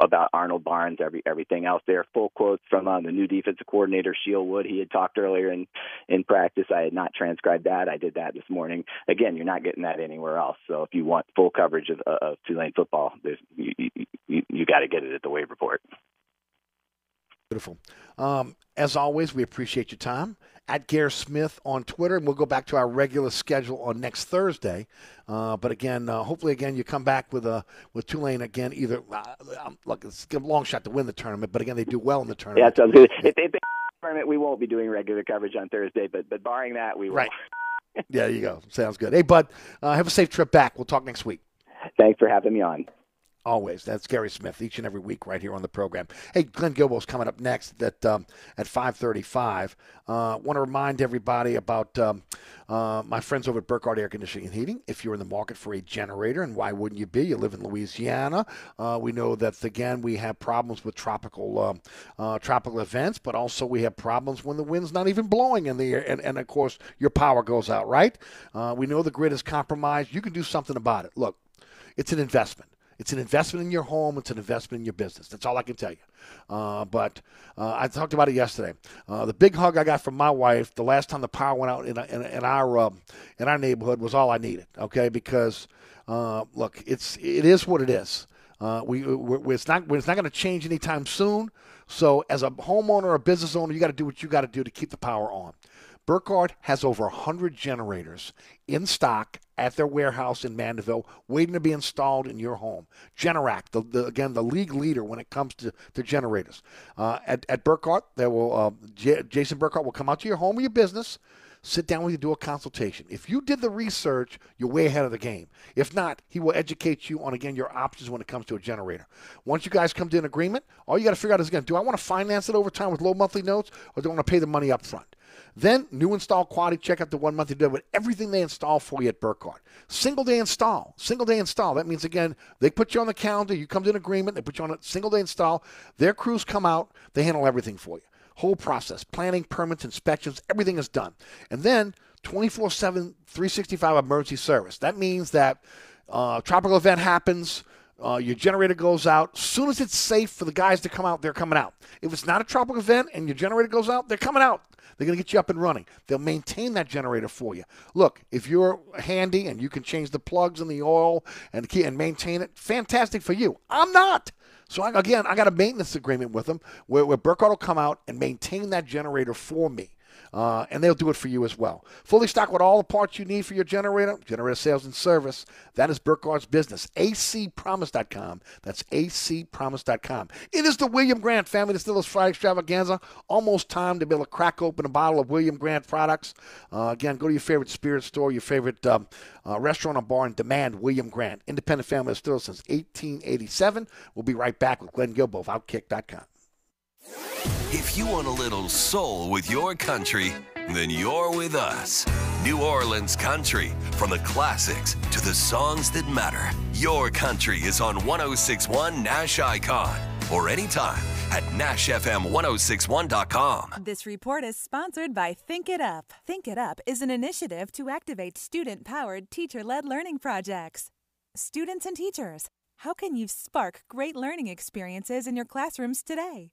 about Arnold Barnes, every everything else there. Full quotes from uh, the new defensive coordinator Shiel Wood. He had talked earlier in in practice. I had not transcribed that. I did that this morning. Again, you're not getting that anywhere else. So if you want full coverage of, of Tulane football, you, you, you got to get it at the Wave Report. Beautiful. Um, as always, we appreciate your time. At Guerry Smith on Twitter, and we'll go back to our regular schedule on next Thursday. Uh, but again, uh, hopefully, again, you come back with uh, with Tulane again. Either uh, um, look, it's a long shot to win the tournament, but again, they do well in the tournament. sounds good. If they the tournament, we won't be doing regular coverage on Thursday, but but barring that, we will. Right. yeah, there you go. Sounds good. Hey, bud, uh, have a safe trip back. We'll talk next week. Thanks for having me on. Always. That's Guerry Smith each and every week right here on the program. Hey, Glenn Guilbeau's coming up next at um, at 5:35. Uh, Want to remind everybody about um, uh, my friends over at Burkhardt Air Conditioning and Heating. If you're in the market for a generator, and why wouldn't you be? You live in Louisiana. Uh, we know that again we have problems with tropical um, uh, tropical events, but also we have problems when the wind's not even blowing in the air, and, and of course your power goes out. Right? Uh, we know the grid is compromised. You can do something about it. Look, it's an investment. It's an investment in your home. It's an investment in your business. That's all I can tell you. Uh, but uh, I talked about it yesterday. Uh, the big hug I got from my wife the last time the power went out in, in, in our um, in our neighborhood was all I needed. Okay, because uh, look, it's it is what it is. Uh, we it's not it's not going to change anytime soon. So as a homeowner or a business owner, you got to do what you got to do to keep the power on. Burkhardt has over 100 generators in stock at their warehouse in Mandeville, waiting to be installed in your home. Generac, the, the, again, the league leader when it comes to, to generators. Uh, at, at Burkhardt, there will, uh, J- Jason Burkhardt will come out to your home or your business, sit down with you, do a consultation. If you did the research, you're way ahead of the game. If not, he will educate you on, again, your options when it comes to a generator. Once you guys come to an agreement, all you got to figure out is, again, do I want to finance it over time with low monthly notes or do I want to pay the money up front? Then new install quality, check out the one month you do with everything they install for you at Burkhardt. Single day install. Single day install. That means again, they put you on the calendar, you come to an agreement, they put you on a single day install. Their crews come out, they handle everything for you. Whole process, planning, permits, inspections, everything is done. And then 24 7, 365 emergency service. That means that uh, tropical event happens, uh, your generator goes out. As soon as it's safe for the guys to come out, they're coming out. If it's not a tropical event and your generator goes out, they're coming out. They're going to get you up and running. They'll maintain that generator for you. Look, if you're handy and you can change the plugs and the oil and key and maintain it, fantastic for you. I'm not. So I, again, I got a maintenance agreement with them where, where Burkhardt will come out and maintain that generator for me. Uh, and they'll do it for you as well. Fully stocked with all the parts you need for your generator, generator sales and service. That is Burkhardt's business. acpromise.com. That's acpromise.com. It is the William Grant Family Distillers Friday Extravaganza. Almost time to be able to crack open a bottle of William Grant products. Uh, again, go to your favorite spirit store, your favorite um, uh, restaurant or bar, and demand William Grant. Independent Family Distillers since 1887. We'll be right back with Glenn Guilbeau of Outkick.com. If you want a little soul with your country, then you're with us. New Orleans Country. From the classics to the songs that matter. Your country is on 1061 Nash Icon or anytime at NashFM1061.com. This report is sponsored by Think It Up. Think It Up is an initiative to activate student powered, teacher led learning projects. Students and teachers, how can you spark great learning experiences in your classrooms today?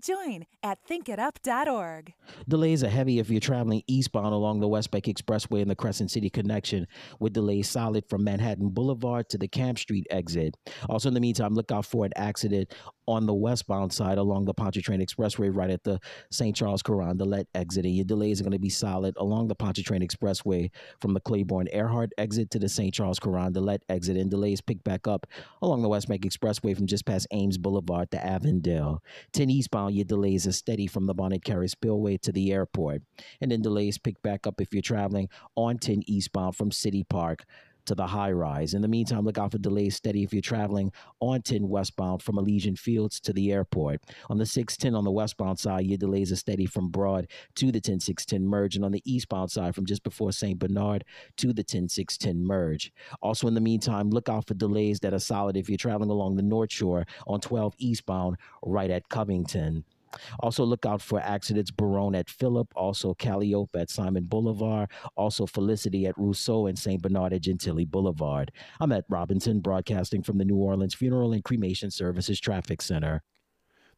Join at thinkitup.org. Delays are heavy if you're traveling eastbound along the Westbank Expressway and the Crescent City connection, with delays solid from Manhattan Boulevard to the Camp Street exit. Also, in the meantime, look out for an accident on the westbound side along the Pontchartrain Expressway, right at the St. Charles Carondelet exit. And your delays are going to be solid along the Pontchartrain Expressway from the Claiborne Earhart exit to the St. Charles Carondelet exit. And delays pick back up along the Westbank Expressway from just past Ames Boulevard to Avondale. 10 eastbound, your delays are steady from the Bonnet Carré Spillway to the airport. And then delays pick back up if you're traveling on 10 eastbound from City Park to the high rise. In the meantime, look out for delays steady if you're traveling on 10 westbound from Elysian Fields to the airport. On the 610 on the westbound side, your delays are steady from Broad to the 10610 merge, and on the eastbound side from just before St. Bernard to the 10610 merge. Also, in the meantime, look out for delays that are solid if you're traveling along the North Shore on 12 eastbound right at Covington. Also, look out for accidents Baronne at Phillip, also Calliope at Simon Bolivar, also Felicity at Rousseau and St. Bernard at Gentilly Boulevard. I'm at Robinson, broadcasting from the New Orleans Funeral and Cremation Services Traffic Center.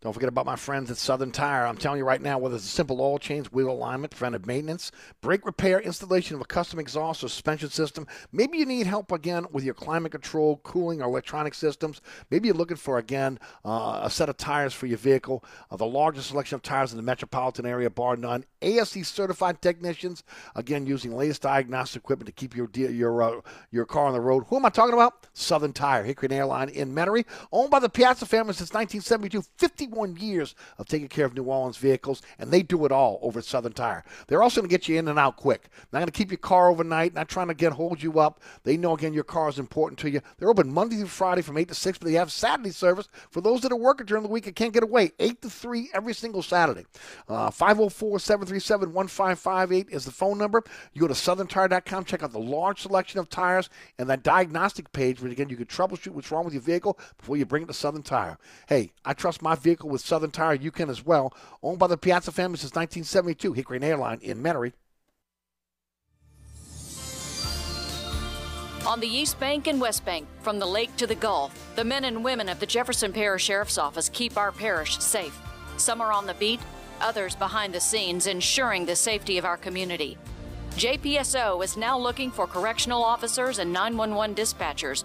Don't forget about my friends at Southern Tire. I'm telling you right now, whether it's a simple oil change, wheel alignment, preventive maintenance, brake repair, installation of a custom exhaust or suspension system, maybe you need help again with your climate control, cooling, or electronic systems. Maybe you're looking for, again, uh, a set of tires for your vehicle. Uh, the largest selection of tires in the metropolitan area, bar none. ASE certified technicians, again, using latest diagnostic equipment to keep your your uh, your car on the road. Who am I talking about? Southern Tire, Hickory Airline in Metairie, owned by the Piazza family since 1972. 50 51 years of taking care of New Orleans vehicles, and they do it all over at Southern Tire. They're also going to get you in and out quick. Not going to keep your car overnight, not trying to get hold you up. They know, again, your car is important to you. They're open Monday through Friday from 8 to 6, but they have Saturday service for those that are working during the week and can't get away. 8 to 3 every single Saturday. Uh, 504 737 1558 is the phone number. You go to southerntire.com, check out the large selection of tires and that diagnostic page where, again, you can troubleshoot what's wrong with your vehicle before you bring it to Southern Tire. Hey, I trust my vehicle with Southern Tire. You can as well. Owned by the Piazza family since 1972, Hickory and Airline in Metairie. On the East Bank and West Bank, from the lake to the Gulf, the men and women of the Jefferson Parish Sheriff's Office keep our parish safe. Some are on the beat, others behind the scenes, ensuring the safety of our community. JPSO is now looking for correctional officers and 911 dispatchers.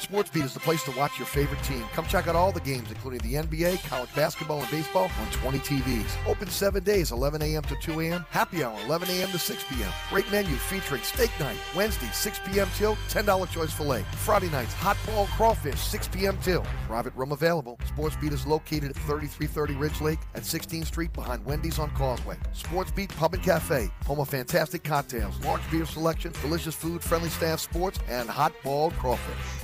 SportsBeat is the place to watch your favorite team. Come check out all the games, including the NBA, college basketball, and baseball on 20 TVs. Open seven days, 11 a.m. to 2 a.m. Happy hour, 11 a.m. to 6 p.m. Great menu featuring steak night, Wednesday, 6 p.m. till $10 choice filet. Friday nights, hot ball crawfish, 6 p.m. till. Private room available. SportsBeat is located at 3330 Ridge Lake at 16th Street behind Wendy's on Causeway. SportsBeat Pub and Cafe, home of fantastic cocktails, large beer selection, delicious food, friendly staff, sports, and hot ball crawfish.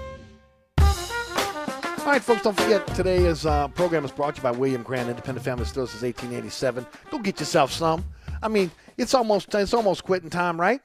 All right, folks, don't forget today's uh, program is brought to you by William Grant, Independent Family Stores since 1887. Go get yourself some. I mean, it's almost it's almost quitting time, right?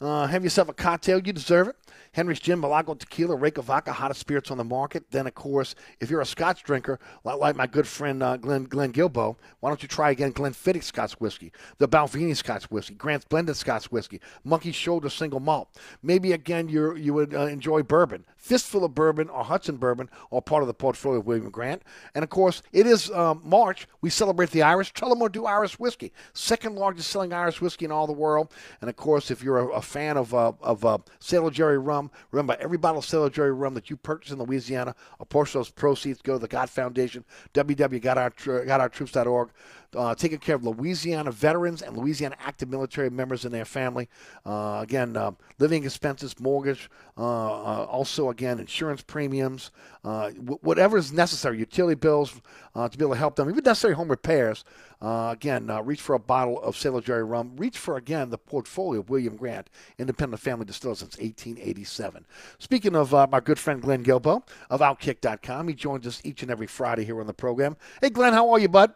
Uh, have yourself a cocktail. You deserve it. Hendrick's Gin, Milagro Tequila, Reyka Vodka, hottest spirits on the market. Then, of course, if you're a Scotch drinker, like, my good friend uh, Glenn, Glenn Guilbeau, why don't you try again Glenfiddich Scotch Whiskey, the Balvenie Scotch Whiskey, Grant's Blended Scotch Whiskey, Monkey Shoulder Single Malt. Maybe, again, you you would uh, enjoy bourbon. Fistful of Bourbon or Hudson Bourbon, all part of the portfolio of William Grant. And, of course, it is um, March. We celebrate the Irish. Tullamore Dew Irish Whiskey, second largest selling Irish whiskey in all the world. And, of course, if you're a, a fan of, uh, of uh, Sailor Jerry rum, remember, every bottle of Sailor Jerry rum that you purchase in Louisiana, a portion of those proceeds go to the God Foundation, www.gotourtroops.org, uh, taking care of Louisiana veterans and Louisiana active military members and their family. Uh, again, uh, living expenses, mortgage, uh, uh, also, again, insurance premiums, uh, w- whatever is necessary, utility bills to be able to help them, even necessary home repairs. again, reach for a bottle of Sailor Jerry rum. Reach for, again, the portfolio of William Grant, independent family distiller since 1887. Speaking of my good friend Glenn Guilbeau of Outkick.com, he joins us each and every Friday here on the program. Hey, Glenn, how are you, bud?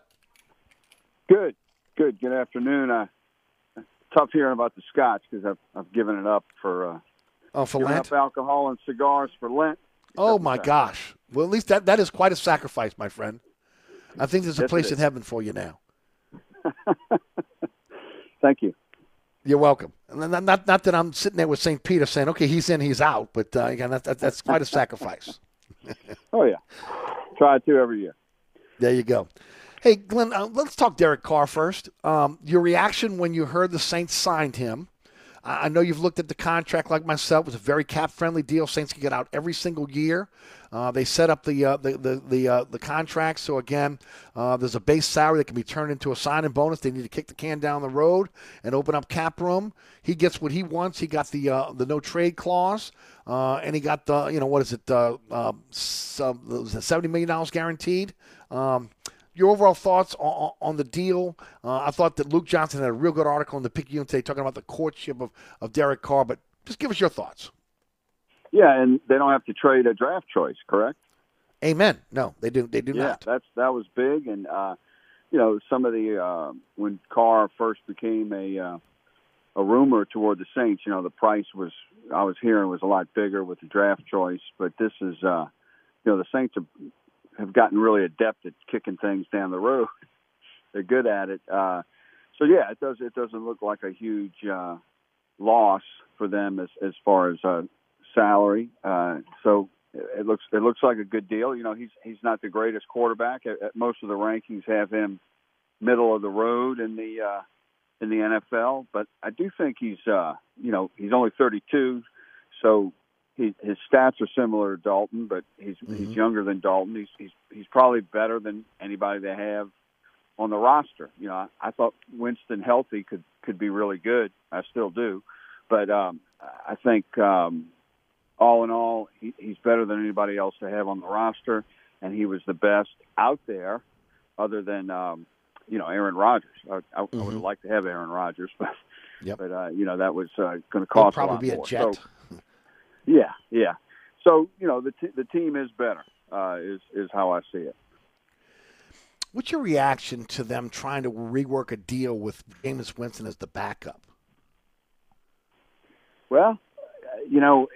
Good, good. Good afternoon. Uh, tough hearing about the scotch because I've I've given it up for uh, oh for Lent. alcohol and cigars for Lent. Oh my gosh! Well, at least that that is quite a sacrifice, my friend. I think there's a Yes, place in heaven for you now. Thank you. You're welcome. And not, not, not that I'm sitting there with St. Peter saying, okay, he's in, he's out, but uh, again, that, that, that's quite a sacrifice. Oh yeah, try it to every year. There you go. Hey, Glenn, uh, let's talk Derek Carr first. Um, your reaction when you heard the Saints signed him. I know you've looked at the contract like myself. It was a very cap friendly deal. Saints can get out every single year. Uh, they set up the uh, the the the, uh, the contract so again, uh, there's a base salary that can be turned into a signing bonus. They need to kick the can down the road and open up cap room. He gets what he wants. He got the uh, the no trade clause, uh, and he got the you know what is it? Uh, seventy million dollars guaranteed. Um, your overall thoughts on, on the deal? Uh, I thought that Luke Johnson had a real good article in the Picayune today talking about the courtship of, of Derek Carr, but just give us your thoughts. Yeah, and they don't have to trade a draft choice, correct? Amen. No, they do. They do yeah, not. that's that was big, and uh, you know some of the uh, when Carr first became a uh, a rumor toward the Saints, you know the price was I was hearing was a lot bigger with the draft choice, but this is uh, you know the Saints have, have gotten really adept at kicking things down the road. They're good at it. Uh, so yeah, it does. It doesn't look like a huge uh, loss for them as as far as uh, salary. Uh, so it looks it looks like a good deal. You know, he's he's not the greatest quarterback. Most of the rankings have him middle of the road in the uh, in the NFL, but I do think he's uh, you know he's only 32, so he, his stats are similar to Dalton, but he's he's younger than Dalton. He's he's he's probably better than anybody they have on the roster. You know, I, I thought Winston healthy could could be really good. I still do, but um, I think um, all in all, he, he's better than anybody else to have on the roster, and he was the best out there, other than um, you know Aaron Rodgers. I, I, I would Mm-hmm. have liked to have Aaron Rodgers, but Yep. but uh, you know that was uh, going to cost probably a lot be a more. jet. So, yeah, yeah. So you know the t- the team is better. Uh, is is how I see it. What's your reaction to them trying to rework a deal with Jameis Winston as the backup? Well, you know,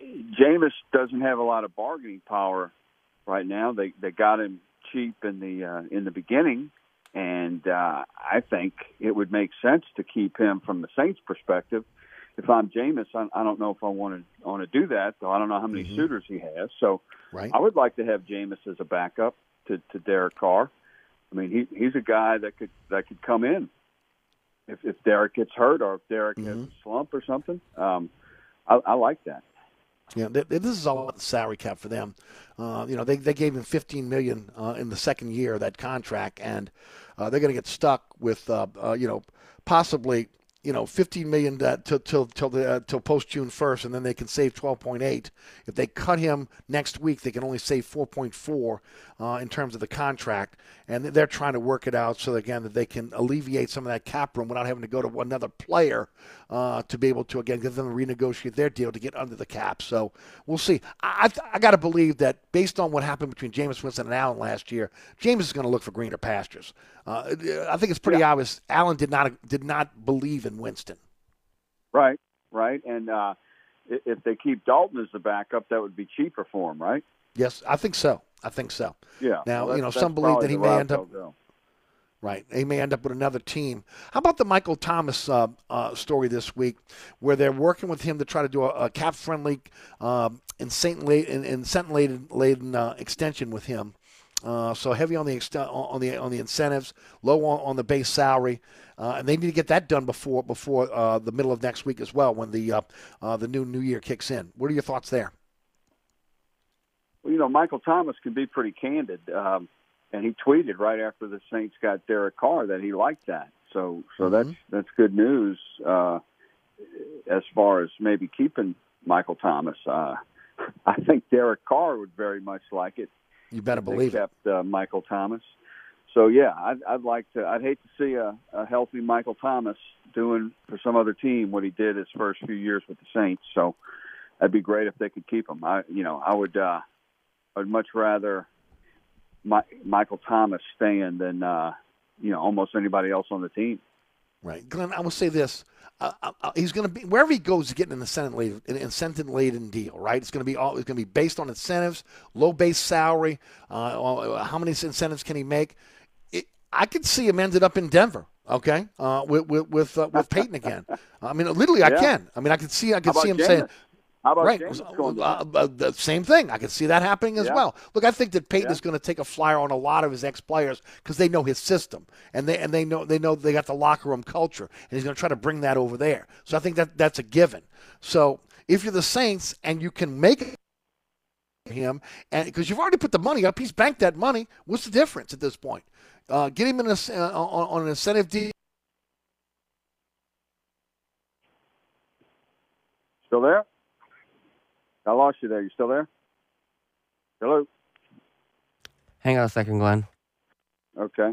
Jameis doesn't have a lot of bargaining power right now. They they got him cheap in the uh, in the beginning, and uh, I think it would make sense to keep him from the Saints' perspective. If I'm Jameis, I, I don't know if I want to want to do that. Though I don't know how many suitors he has. So Right. I would like to have Jameis as a backup to, to Derek Carr. I mean, he he's a guy that could that could come in if if Derek gets hurt or if Derek has a slump or something. Um, I, I like that. Yeah, th- th- this is all about the salary cap for them. Uh, you know, they, they gave him 15 million uh, in the second year of that contract, and uh, they're going to get stuck with uh, uh, you know possibly you know 15 million that till till till the uh, till post June 1st, and then they can save 12.8. If they cut him next week, they can only save 4.4 uh, in terms of the contract, and they're trying to work it out so again that they can alleviate some of that cap room without having to go to another player uh, to be able to again get them to renegotiate their deal to get under the cap. So we'll see. I I, I got to believe that based on what happened between Jameis Winston and Allen last year, Jameis is going to look for greener pastures. Uh, I think it's pretty obvious. Allen did not did not believe in Winston. Right, right. And uh, if they keep Dalton as the backup, that would be cheaper for him, right? Yes, I think so. I think so. Yeah. Now Well, you know some believe that he may end up. Right. He may end up with another team. How about the Michael Thomas uh, uh, story this week, where they're working with him to try to do a, a cap friendly um, laden, incent laden, laden uh, extension with him. Uh, so heavy on the ext- on the on the incentives, low on, on the base salary, uh, and they need to get that done before before uh, the middle of next week as well, when the uh, uh, the new new year kicks in. What are your thoughts there? Well, you know, Michael Thomas can be pretty candid, um, and he tweeted right after the Saints got Derek Carr that he liked that. So, so that's that's good news uh, as far as maybe keeping Michael Thomas. Uh, I think Derek Carr would very much like it. You better believe it. kept uh, Michael Thomas. So yeah, I'd, I'd like to. I'd hate to see a, a healthy Michael Thomas doing for some other team what he did his first few years with the Saints. So that'd be great if they could keep him. I, you know, I would. Uh, I'd much rather Mi- Michael Thomas staying than uh, you know almost anybody else on the team. Right, Glenn. I will say this: uh, uh, uh, he's going to be wherever he goes, he's getting an incentive laden, an incentive laden deal. Right? It's going to be all. It's going to be based on incentives, low base salary. Uh, uh, how many incentives can he make? It, I could see him ended up in Denver. Okay, uh, with with with, uh, with Peyton again. I mean, literally, I can. I mean, I could see. I could see him saying. How about right. Jameis Uh, going uh, uh, the same thing. I can see that happening as Yeah. well. Look, I think that Peyton Yeah. is going to take a flyer on a lot of his ex players because they know his system and they and they know they know they got the locker room culture, and he's going to try to bring that over there. So I think that that's a given. So if you're the Saints and you can make him, and because you've already put the money up, he's banked that money. What's the difference at this point? Uh, get him in a, uh, on, on an incentive deal. Still there? I lost you there. You still there? Hello? Hang on a second, Glenn. Okay.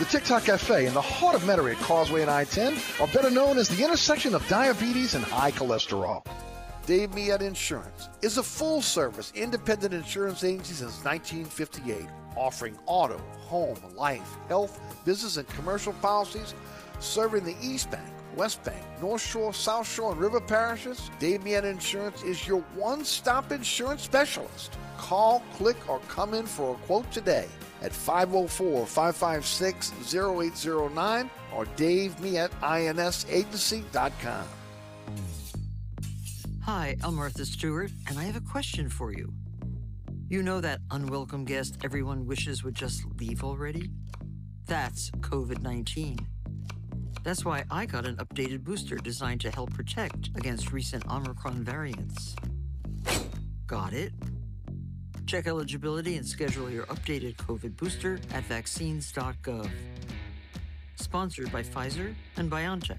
The TikTok Cafe in the heart of Metairie at Causeway and I-10 are better known as the intersection of diabetes and high cholesterol. Dave Miet Insurance is a full-service independent insurance agency since 1958, offering auto, home, life, health, business, and commercial policies, serving the East Bank, West Bank, North Shore, South Shore, and River parishes. Dave Miet Insurance is your one-stop insurance specialist. Call, click, or come in for a quote today at 504-556-0809 or davemietinsagency.com. Hi, I'm Martha Stewart, and I have a question for you. You know that unwelcome guest everyone wishes would just leave already? That's COVID 19. That's why I got an updated booster designed to help protect against recent Omicron variants. Got it? Check eligibility and schedule your updated COVID booster at vaccines.gov. Sponsored by Pfizer and BioNTech.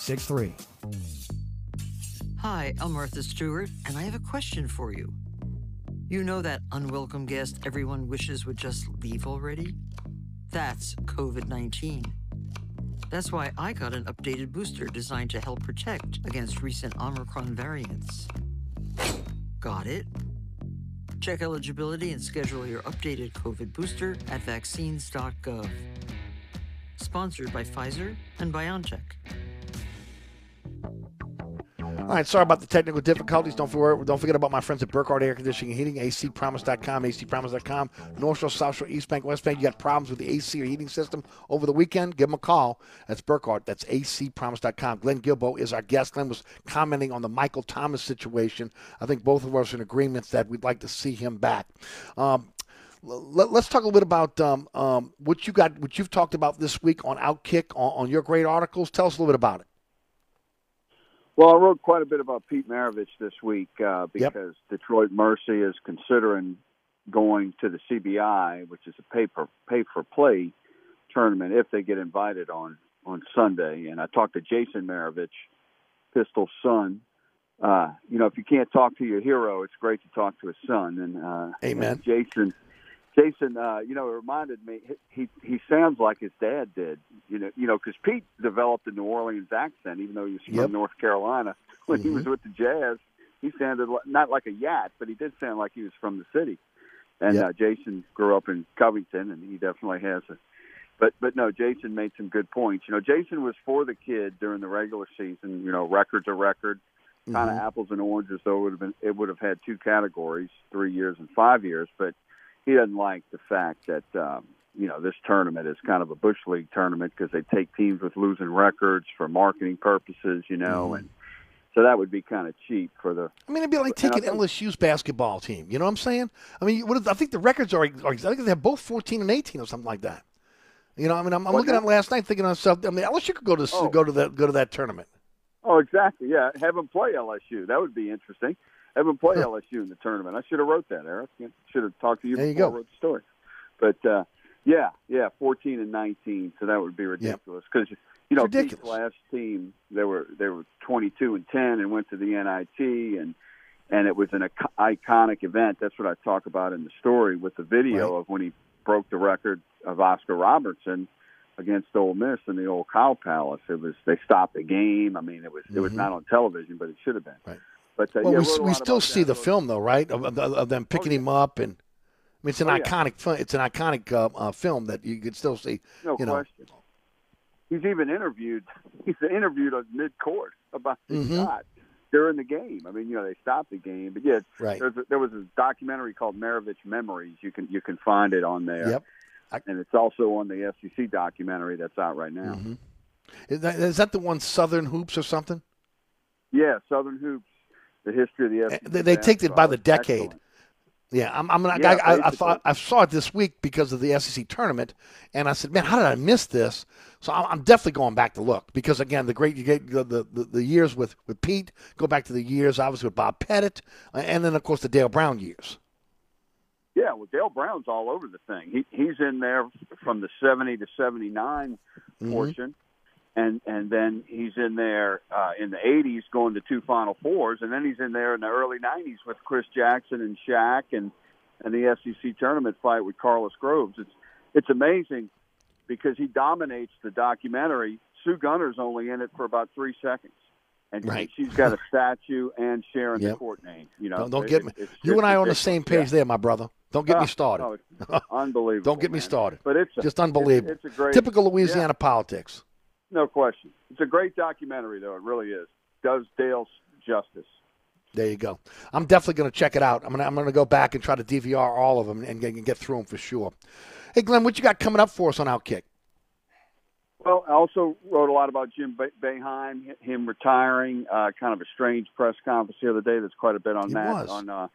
7663. Hi, I'm Martha Stewart, and I have a question for you. You know that unwelcome guest everyone wishes would just leave already? That's COVID 19. That's why I got an updated booster designed to help protect against recent Omicron variants. Got it? Check eligibility and schedule your updated COVID booster at vaccines.gov. Sponsored by Pfizer and BioNTech. All right, sorry about the technical difficulties. Don't forget, don't forget about my friends at Burkhardt Air Conditioning and Heating, acpromise.com, acpromise.com, North Shore, South Shore, East Bank, West Bank. You got problems with the AC or heating system over the weekend? Give them a call. That's Burkhardt. That's acpromise.com. Glenn Guilbeau is our guest. Glenn was commenting on the Michael Thomas situation. I think both of us are in agreement that we'd like to see him back. Um, let, us talk a little bit about um, um, what you got, what you've talked about this week on Outkick on, on your great articles. Tell us a little bit about it. Well, I wrote quite a bit about Pete Maravich this week uh, because yep. Detroit Mercy is considering going to the CBI, which is a pay per pay for play tournament, if they get invited on on Sunday. And I talked to Jason Maravich, Pistol's son. Uh, you know, if you can't talk to your hero, it's great to talk to his son. And uh, Amen. And Jason Jason, uh, you know, it reminded me. He he sounds like his dad did. You know, you know, because Pete developed a New Orleans accent, even though he was from yep. North Carolina. When mm-hmm. he was with the Jazz, he sounded like, not like a Yat, but he did sound like he was from the city. And yep. uh, Jason grew up in Covington, and he definitely has a. But but no, Jason made some good points. You know, Jason was for the kid during the regular season. You know, record's a record, kind of Mhm. apples and oranges. Though it would have been it would have had two categories, three years and five years. But he doesn't like the fact that um, you know this tournament is kind of a bush league tournament because they take teams with losing records for marketing purposes, you know, and so that would be kind of cheap for the. I mean, it'd be like taking think- LSU's basketball team. You know what I'm saying? I mean, what is, I think the records are, are. I think they have both 14 and 18 or something like that. You know, I mean, I'm, I'm looking at last night, thinking to myself, I mean, LSU could go to Oh. go to that go to that tournament. Oh, exactly. Yeah, have them play LSU. That would be interesting. Have them play LSU in the tournament. I should have wrote that, Eric. Should have talked to you There you before go. I wrote the story. But uh, yeah, yeah, 14 and 19. So that would be ridiculous because you know Pete's last team they were they were 22 and 10 and went to the NIT and and it was an iconic event. That's what I talk about in the story with the video of when he broke the record of Oscar Robertson against Ole Miss in the old Cow Palace. It was they stopped the game. I mean, it was it was Mhm. not on television, but it should have been. Right. But uh, Well, yeah, we, we still see that. the film though, right? Of, of, of them picking him up, and I mean, it's an Oh, yeah. iconic. fi- It's an iconic uh, uh, film that you could still see. No you know, question. He's even interviewed. He's interviewed on mid court about the Mhm. shot during the game. I mean, you know, they stopped the game, but yeah, Right. a, there was a documentary called Maravich Memories. You can you can find it on there. Yep. and it's also on the SEC documentary that's out right now. Mhm. Is that, is that the one Southern Hoops or something? Yeah, Southern Hoops, the history of the SEC. Eh, They, they take it by the decade. Excellent. Yeah, I'm. I'm. Yeah, I, I, I thought I saw it this week because of the SEC tournament, and I said, "Man, how did I miss this?" So I'm, I'm definitely going back to look because again, the great you get the, the, the, years with, with Pete go back to the years obviously with Bob Pettit, and then of course the Dale Brown years. Yeah, well, Dale Brown's all over the thing. He he's in there from the seventy to seventy nine Mhm. portion, and and then he's in there uh, in the eighties going to two Final Fours, and then he's in there in the early nineties with Chris Jackson and Shaq and and the SEC tournament fight with Carlus Groves. It's it's amazing because he dominates the documentary. Sue Gunter's only in it for about three seconds. And Right. she's got a statue and sharing the court name. You know, Don't, don't It- get me. it's You and I are on the same page Yeah. there, my brother. Don't get Ah, me started. no, unbelievable. Don't get me started. But it's a- just unbelievable. It's, it's a great, Typical Louisiana yeah, politics. No question. It's a great documentary, though. It really is. Does Dale's justice. There you go. I'm definitely going to check it out. I'm going to I'm going to go back and try to DVR all of them and, get- and get through them for sure. Hey, Glenn, what you got coming up for us on Outkick? Well, I also wrote a lot about Jim Be- Boeheim, him retiring. Uh, kind of a strange press conference the other day. That's quite a bit on It that was. on uh,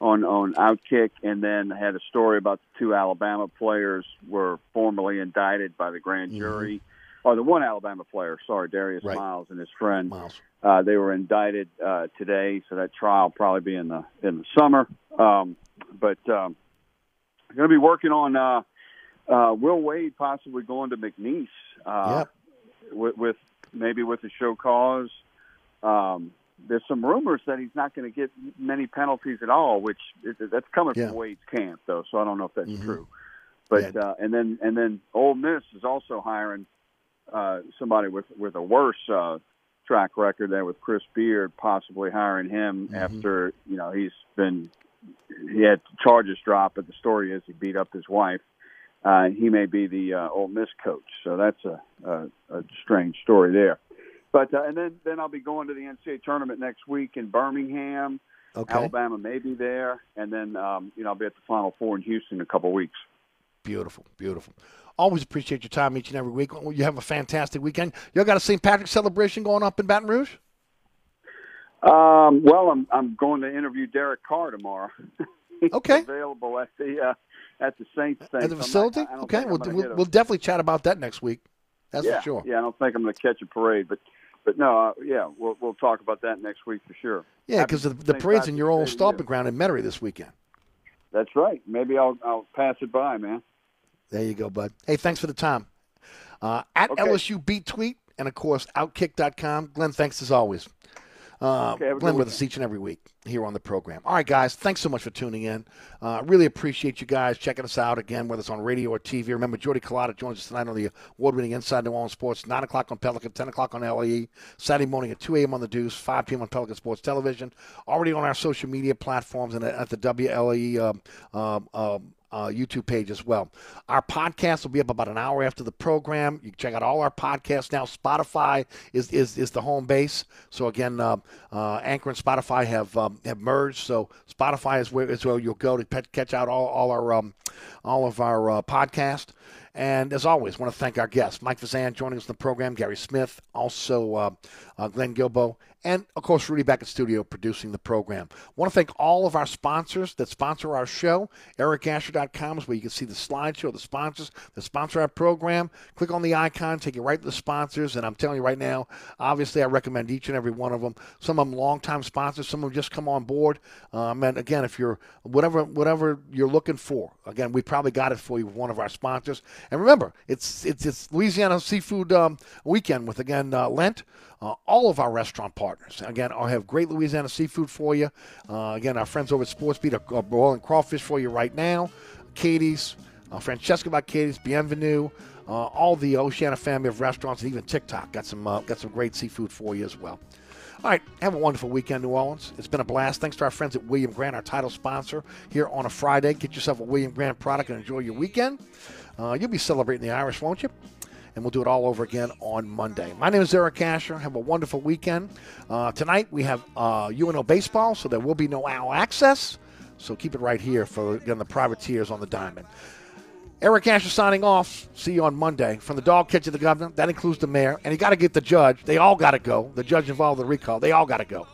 on on Outkick, and then I had a story about the two Alabama players were formally indicted by the grand jury, or the one Alabama player, sorry, Darius Right. Miles and his friend. Miles. Uh, they were indicted uh, today, so that trial will probably be in the in the summer. Um, but um, I'm going to be working on uh, uh, Will Wade possibly going to McNeese uh, with, with maybe with a show cause. Um, there's some rumors that he's not going to get many penalties at all, which is, that's coming Yeah. from Wade's camp, though. So I don't know if that's Mhm. true. But uh, and then and then Ole Miss is also hiring uh, somebody with with a worse uh, track record there with Chris Beard, possibly hiring him Mm-hmm. after you know he's been he had charges dropped, but the story is he beat up his wife. Uh, he may be the uh, Ole Miss coach, so that's a, a, a strange story there. But uh, and then then I'll be going to the NCAA tournament next week in Birmingham. Okay. Alabama may be there, and then um, you know I'll be at the Final Four in Houston in a couple of weeks. Beautiful, beautiful. Always appreciate your time each and every week. You have a fantastic weekend. You all got a St. Patrick's celebration going up in Baton Rouge? Um, well, I'm I'm going to interview Derek Carr tomorrow. Okay. available at the uh, at the Saints thing. At the not- facility? Don't Okay, we'll, we'll, we'll definitely chat about that next week. That's yeah, for sure. Yeah, I don't think I'm going to catch a parade, but but no, uh, yeah, we'll we'll talk about that next week for sure. Yeah, because the, the parade's in your old stomping ground in Metairie this weekend. That's right. Maybe I'll I'll pass it by, man. There you go, bud. Hey, thanks for the time. Uh, at Okay. LSU Beat Tweet and, of course, Outkick.com. Glenn, thanks as always. Uh, Okay, Glenn with us each and every week here on the program. All right, guys, thanks so much for tuning in. Uh, really appreciate you guys checking us out again, whether it's on radio or TV. Remember, Jordy Culotta joins us tonight on the award-winning Inside New Orleans Sports, 9 o'clock on Pelican, 10 o'clock on LAE, Saturday morning at 2 a.m. on The Deuce, 5 p.m. on Pelican Sports Television, already on our social media platforms and at the WLAE um, um, um, uh, YouTube page as well. Our podcast will be up about an hour after the program. You can check out all our podcasts now. Spotify is is, is the home base. So again, uh, uh, Anchor and Spotify have um, have merged. So Spotify is where is where you'll go to catch out all all our um, all of our uh, podcast. And as always, want to thank our guests, Mike Fasano joining us in the program, Guerry Smith, also uh, uh, Glenn Guilbeau, and of course Rudy back at studio producing the program. Want to thank all of our sponsors that sponsor our show. EricAsher.com is where you can see the slideshow, the sponsors that sponsor our program. Click on the icon, take you right to the sponsors, and I'm telling you right now, obviously I recommend each and every one of them. Some of them longtime sponsors, some of them just come on board. Um, and again, if you're whatever whatever you're looking for, again, we probably got it for you with one of our sponsors. And remember, it's it's, it's Louisiana Seafood um, Weekend with again uh, Lent. Uh, all of our restaurant partners. Again, I'll have great Louisiana seafood for you. Uh, again, our friends over at Sports Beat are, are boiling crawfish for you right now. Katie's, uh, Francesca by Katie's, Bienvenue, uh, all the Oceana family of restaurants, and even TikTok got some uh, got some great seafood for you as well. All right, have a wonderful weekend, New Orleans. It's been a blast. Thanks to our friends at William Grant, our title sponsor, here on a Friday. Get yourself a William Grant product and enjoy your weekend. Uh, you'll be celebrating the Irish, won't you? And we'll do it all over again on Monday. My name is Eric Asher. Have a wonderful weekend. Uh, tonight we have uh, UNO baseball, so there will be no owl access. So keep it right here for again the privateers on the diamond. Eric Asher signing off. See you on Monday. From the dog catch of the governor, that includes the mayor, and you got to get the judge. They all got to go. The judge involved in the recall, they all got to go.